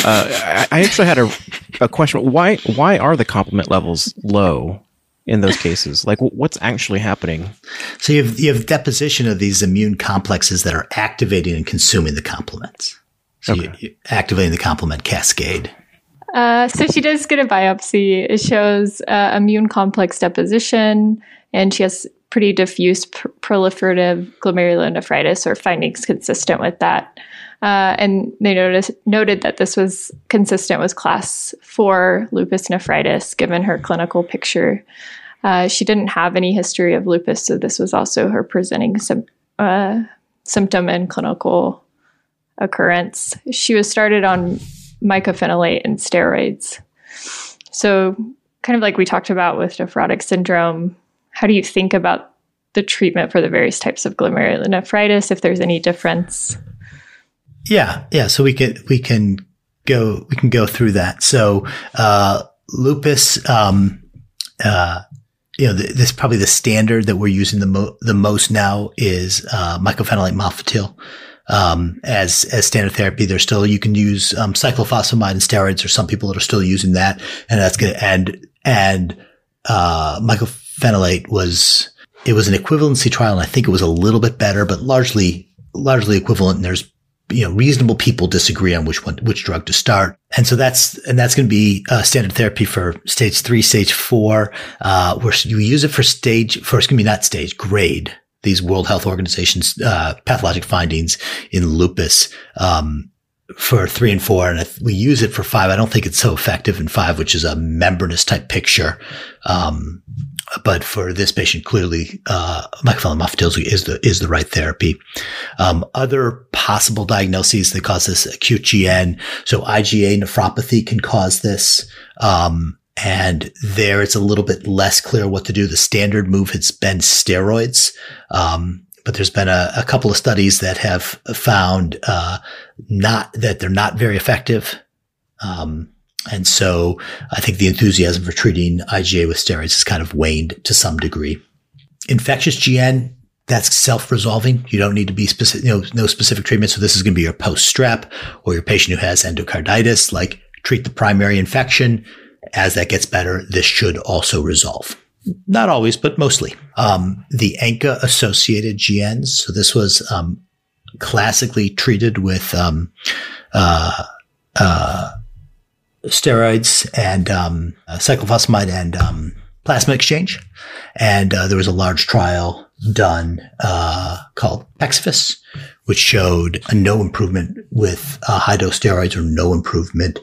S2: Uh, I, I actually had a, a question. Why, why are the complement levels low in those cases? Like what's actually happening?
S5: So you have, you have deposition of these immune complexes that are activating and consuming the complements. So you,
S2: Okay.
S5: you activating the complement cascade.
S4: Uh, so she does get a biopsy. It shows uh, immune complex deposition, and she has pretty diffuse pr- proliferative glomerulonephritis, or findings consistent with that. Uh, and they noticed, noted that this was consistent with class four lupus nephritis, given her clinical picture. Uh, she didn't have any history of lupus, so this was also her presenting sym- uh, symptom and clinical occurrence. She was started on mycophenolate and steroids. So, kind of like we talked about with nephrotic syndrome, how do you think about the treatment for the various types of glomerulonephritis if there's any difference?
S5: Yeah, yeah. So we can we can go we can go through that. So uh, lupus, um, uh, you know, th- this probably the standard that we're using the mo- the most now is uh, mycophenolate mofetil. Um, as as standard therapy, there's still you can use um, cyclophosphamide and steroids. There's some people that are still using that, and that's gonna and and uh, mycophenolate was it was an equivalency trial, and I think it was a little bit better, but largely largely equivalent. And there's you know reasonable people disagree on which one which drug to start, and so that's and that's going to be uh, standard therapy for stage three, stage four. Uh, where you use it for stage for going to be not stage grade. These World Health Organization's uh, pathologic findings in lupus. Um, for three and four, and if we use it for five. I don't think it's so effective in five, which is a membranous type picture. Um, but for this patient, clearly, uh, mofetil is the is the right therapy. Um, other possible diagnoses that cause this acute GN, so IgA nephropathy can cause this. Um, and there it's a little bit less clear what to do. The standard move has been steroids. Um, but there's been a, a couple of studies that have found, uh, not that they're not very effective. Um, and so I think the enthusiasm for treating IgA with steroids has kind of waned to some degree. Infectious GN, that's self-resolving. You don't need to be specific, you know, no specific treatment. So this is going to be your post-strep or your patient who has endocarditis, like treat the primary infection. As that gets better, this should also resolve. Not always, but mostly. Um, the ANCA associated GNs. So this was, um, classically treated with, um, uh, uh, steroids and um, cyclophosphamide and um, plasma exchange. And uh, there was a large trial done uh, called PEXIVAS, which showed no improvement with uh, high dose steroids or no improvement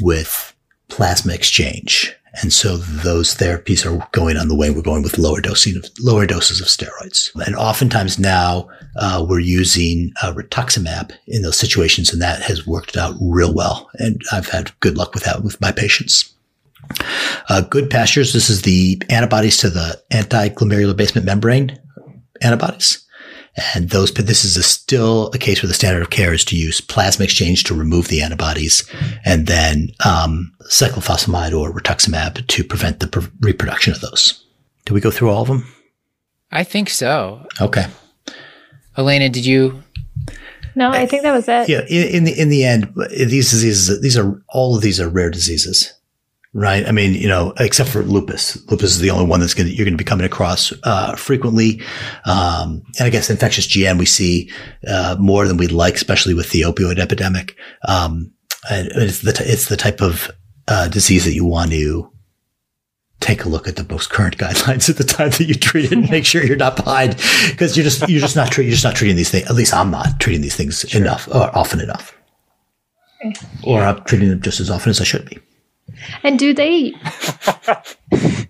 S5: with plasma exchange. And so those therapies are going on the way. We're going with lower dosing of lower doses of steroids. And oftentimes now uh, we're using uh, rituximab in those situations, and that has worked out real well. And I've had good luck with that with my patients. Uh, Goodpasture's. This is the antibodies to the anti-glomerular basement membrane antibodies. And those, but this is a still a case where the standard of care is to use plasma exchange to remove the antibodies and then, um, cyclophosphamide or rituximab to prevent the pr- reproduction of those. Did we go through all of them?
S1: I think so.
S5: Okay.
S1: Elena, did you?
S4: No, I think that was it.
S5: Yeah. In, in the, in the end, these diseases, these are, all of these are rare diseases. Right. I mean, you know, except for lupus. Lupus is the only one that's going to, you're going to be coming across, uh, frequently. Um, and I guess infectious GN we see, uh, more than we'd like, especially with the opioid epidemic. Um, and it's the, t- it's the type of, uh, disease that you want to take a look at the most current guidelines at the time that you treat it and make sure you're not behind because you're just, you're just not treating, you're just not treating these things. At least I'm not treating these things enough or often enough. Or I'm treating them just as often as I should be.
S4: And do they?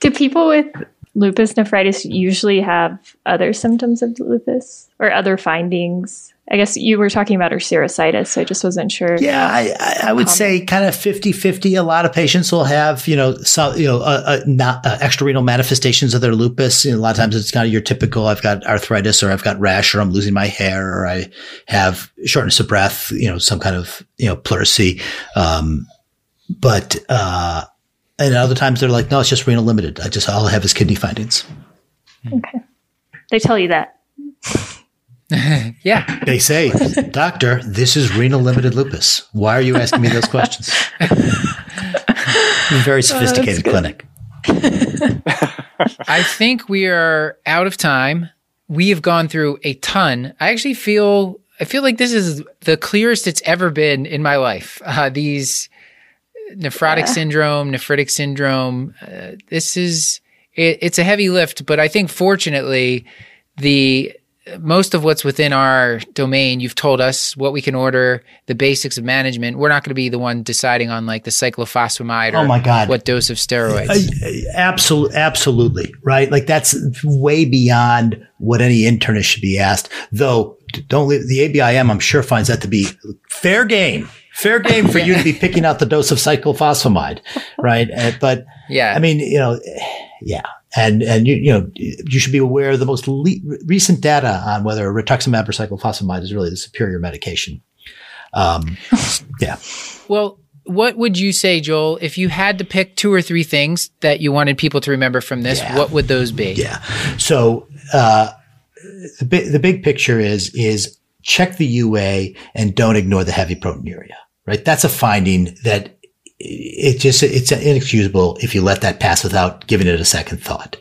S4: do people with lupus nephritis usually have other symptoms of lupus or other findings? I guess you were talking about serositis, so I just wasn't sure.
S5: Yeah, I, I, I would
S4: Um,
S5: say kind of 50 50. A lot of patients will have, you know, some, you know, uh, uh, not uh, extrarenal manifestations of their lupus. You know, a lot of times it's kind of your typical I've got arthritis or I've got rash or I'm losing my hair or I have shortness of breath, you know, some kind of, you know, pleurisy. Um, but, uh, and other times they're like, no, it's just renal limited. I just, all I have is kidney findings.
S4: Okay. They tell you that.
S1: Yeah.
S5: They say, doctor, this is renal limited lupus. Why are you asking me those questions? Very sophisticated
S4: good.
S5: clinic.
S1: I think we are out of time. We have gone through a ton. I actually feel I feel like this is the clearest it's ever been in my life. Uh, these nephrotic syndrome, nephritic syndrome. Uh, this is it, it's a heavy lift, but I think fortunately the most of what's within our domain, you've told us what we can order, the basics of management. We're not going to be the one deciding on like the cyclophosphamide or
S5: Oh my God.
S1: what dose of steroids.
S5: Absolutely, absolutely, right? Like that's way beyond what any internist should be asked. Though, don't leave the ABIM. I'm sure finds that to be fair game, fair game for you to be picking out the dose of cyclophosphamide, right? Uh, but
S1: yeah.
S5: I mean, you know, yeah, and and you you know you should be aware of the most le- recent data on whether rituximab or cyclophosphamide is really the superior medication. Um, yeah.
S1: Well, what would you say, Joel, if you had to pick two or three things that you wanted people to remember from this?
S5: Yeah.
S1: What would those be?
S5: Yeah. So uh, the big the big picture is is check the UA and don't ignore the heavy proteinuria. Right. That's a finding that it just it's inexcusable if you let that pass without giving it a second thought.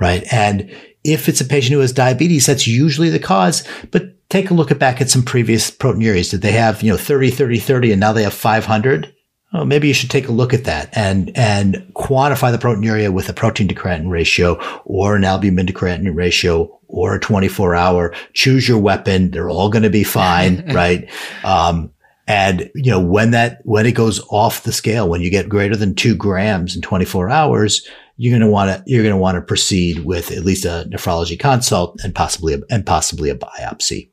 S5: Right. And if it's a patient who has diabetes, that's usually the cause. But take a look at back at some previous proteinurias. Did they have you know 30, 30, 30, and now they have 500? Oh, maybe you should take a look at that and and quantify the proteinuria with a protein to creatinine ratio or an albumin to creatinine ratio or a 24 hour. Choose your weapon. They're all going to be fine, right? Um, and you know when that when it goes off the scale, when you get greater than two grams in 24 hours, you're going to want to you're going to want to proceed with at least a nephrology consult and possibly a, and possibly a biopsy.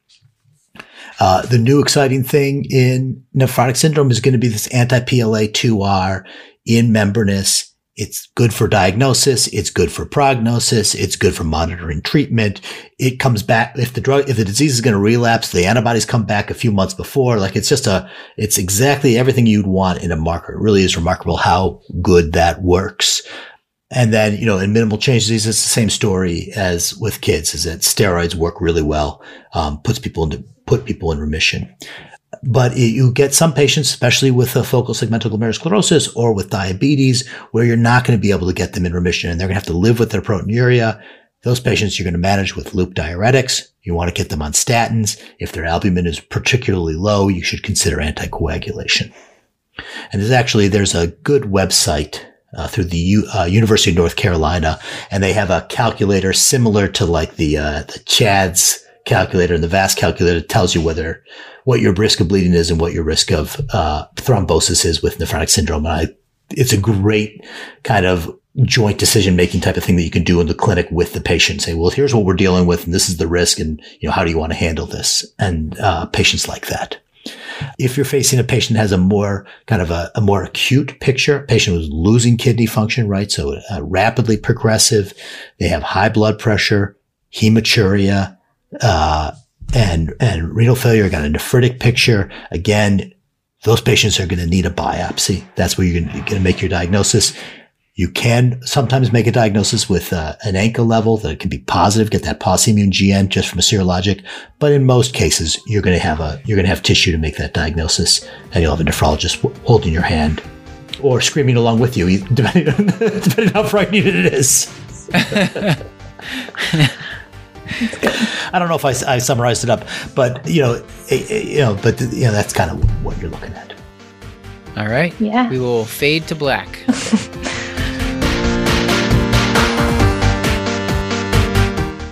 S5: Uh, the new exciting thing in nephrotic syndrome is going to be this anti-PLA2R in membranous. It's good for diagnosis. It's good for prognosis. It's good for monitoring treatment. It comes back if the drug, if the disease is going to relapse, the antibodies come back a few months before. Like it's just a, it's exactly everything you'd want in a marker. It really is remarkable how good that works. And then, you know, in minimal change disease, it's the same story as with kids is that steroids work really well, um, puts people into, put people in remission. But you get some patients, especially with a focal segmental glomerulosclerosis or with diabetes, where you're not going to be able to get them in remission and they're going to have to live with their proteinuria. Those patients you're going to manage with loop diuretics. You want to get them on statins. If their albumin is particularly low, you should consider anticoagulation. And there's actually, there's a good website uh, through the U, uh, University of North Carolina, and they have a calculator similar to like the uh, the CHADS calculator and the VAS calculator. Tells you whether what your risk of bleeding is and what your risk of uh, thrombosis is with nephrotic syndrome. And I, it's a great kind of joint decision making type of thing that you can do in the clinic with the patient. Say, well, here's what we're dealing with, and this is the risk, and you know how do you want to handle this? And uh, patients like that. If you're facing a patient that has a more kind of a, a more acute picture, patient who's losing kidney function, right? So uh, rapidly progressive, they have high blood pressure, hematuria, uh, and, and renal failure, got a nephritic picture. Again, those patients are going to need a biopsy. That's where you're going to make your diagnosis. You can sometimes make a diagnosis with uh, an ANCA level that can be positive, get that immune GN just from a serologic. But in most cases, you're going to have a you're going to have tissue to make that diagnosis, and you'll have a nephrologist holding your hand or screaming along with you, depending on, depending on how frightening it is. I don't know if I, I summarized it up, but you know, it, it- you know, but you know, that's kind of what you're looking at.
S1: All right.
S4: Yeah.
S1: We will fade to black.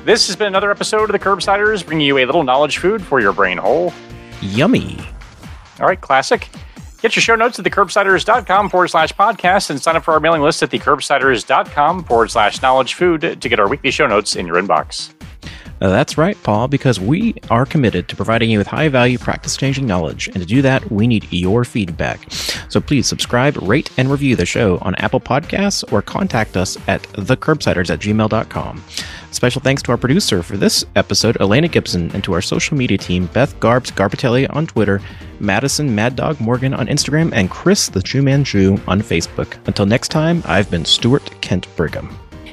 S3: This has been another episode of the Curbsiders, bringing you a little knowledge food for your brain hole.
S2: Yummy.
S3: All right, classic. Get your show notes at thecurbsiders.com forward slash podcast and sign up for our mailing list at thecurbsiders.com forward slash knowledge food to get our weekly show notes in your inbox.
S2: That's right, Paul, because we are committed to providing you with high value practice changing knowledge. And to do that, we need your feedback. So please subscribe, rate, and review the show on Apple Podcasts or contact us at thecurbsiders at gmail.com. Special thanks to our producer for this episode, Elena Gibson, and to our social media team, Beth Garbs Garbatelli on Twitter, Madison Mad Dog Morgan on Instagram, and Chris the Jew Man Jew on Facebook. Until next time, I've been Stuart Kent Brigham.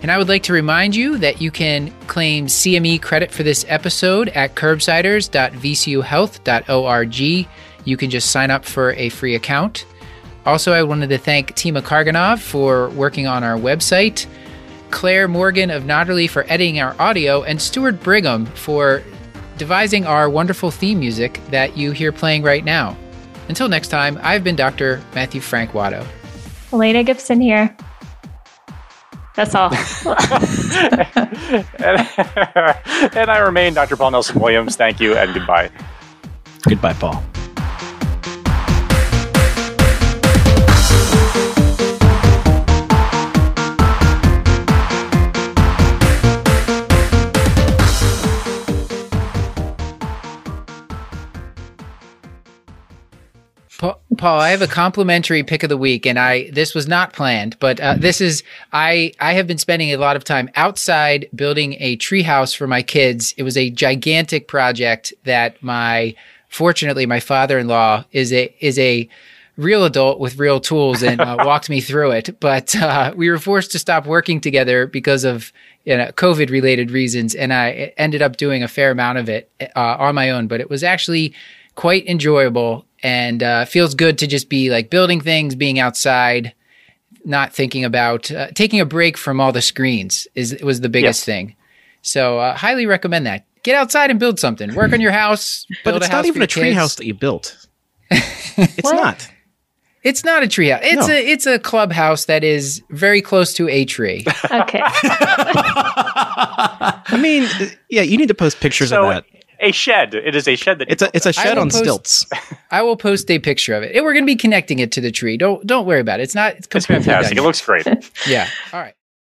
S1: And I would like to remind you that you can claim CME credit for this episode at curbsiders.vcuhealth.org. You can just sign up for a free account. Also, I wanted to thank Tima Karganov for working on our website, Clair Morgan of Nodderly for editing our audio, and Stuart Brigham for devising our wonderful theme music that you hear playing right now. Until next time, I've been Dr. Matthew Frank Watto.
S4: Elena Gibson here. That's all.
S3: and, and I remain Dr. Paul Nelson Williams. Thank you and goodbye.
S2: Goodbye, Paul.
S1: Pa- Paul, I have a complimentary pick of the week, and I this was not planned, but uh, this is I I have been spending a lot of time outside building a treehouse for my kids. It was a gigantic project that my fortunately my father in law is a is a real adult with real tools and uh, walked me through it. But uh, we were forced to stop working together because of you know, COVID related reasons, and I ended up doing a fair amount of it uh, on my own. But it was actually quite enjoyable and uh, feels good to just be like building things, being outside, not thinking about uh, taking a break from all the screens is was the biggest
S3: Yes.
S1: thing. So uh, highly recommend that. Get outside and build something. Work on your house.
S2: But it's
S1: a
S2: not even a
S1: your kids.
S2: treehouse that you built. it's
S4: What?
S2: not.
S1: It's not a treehouse. It's
S2: No.
S1: a it's a clubhouse that is very close to a tree.
S4: okay.
S2: I mean, uh, yeah, you need to post pictures
S3: So
S2: of that.
S3: A shed. It is a shed that
S2: It's a it's a shed on
S1: post-
S2: stilts.
S1: I will post a picture of it. And We're going to be connecting it to the tree. Don't don't worry about it. It's not. It's,
S3: it's
S1: completely
S3: fantastic. It looks great.
S1: Yeah. All right.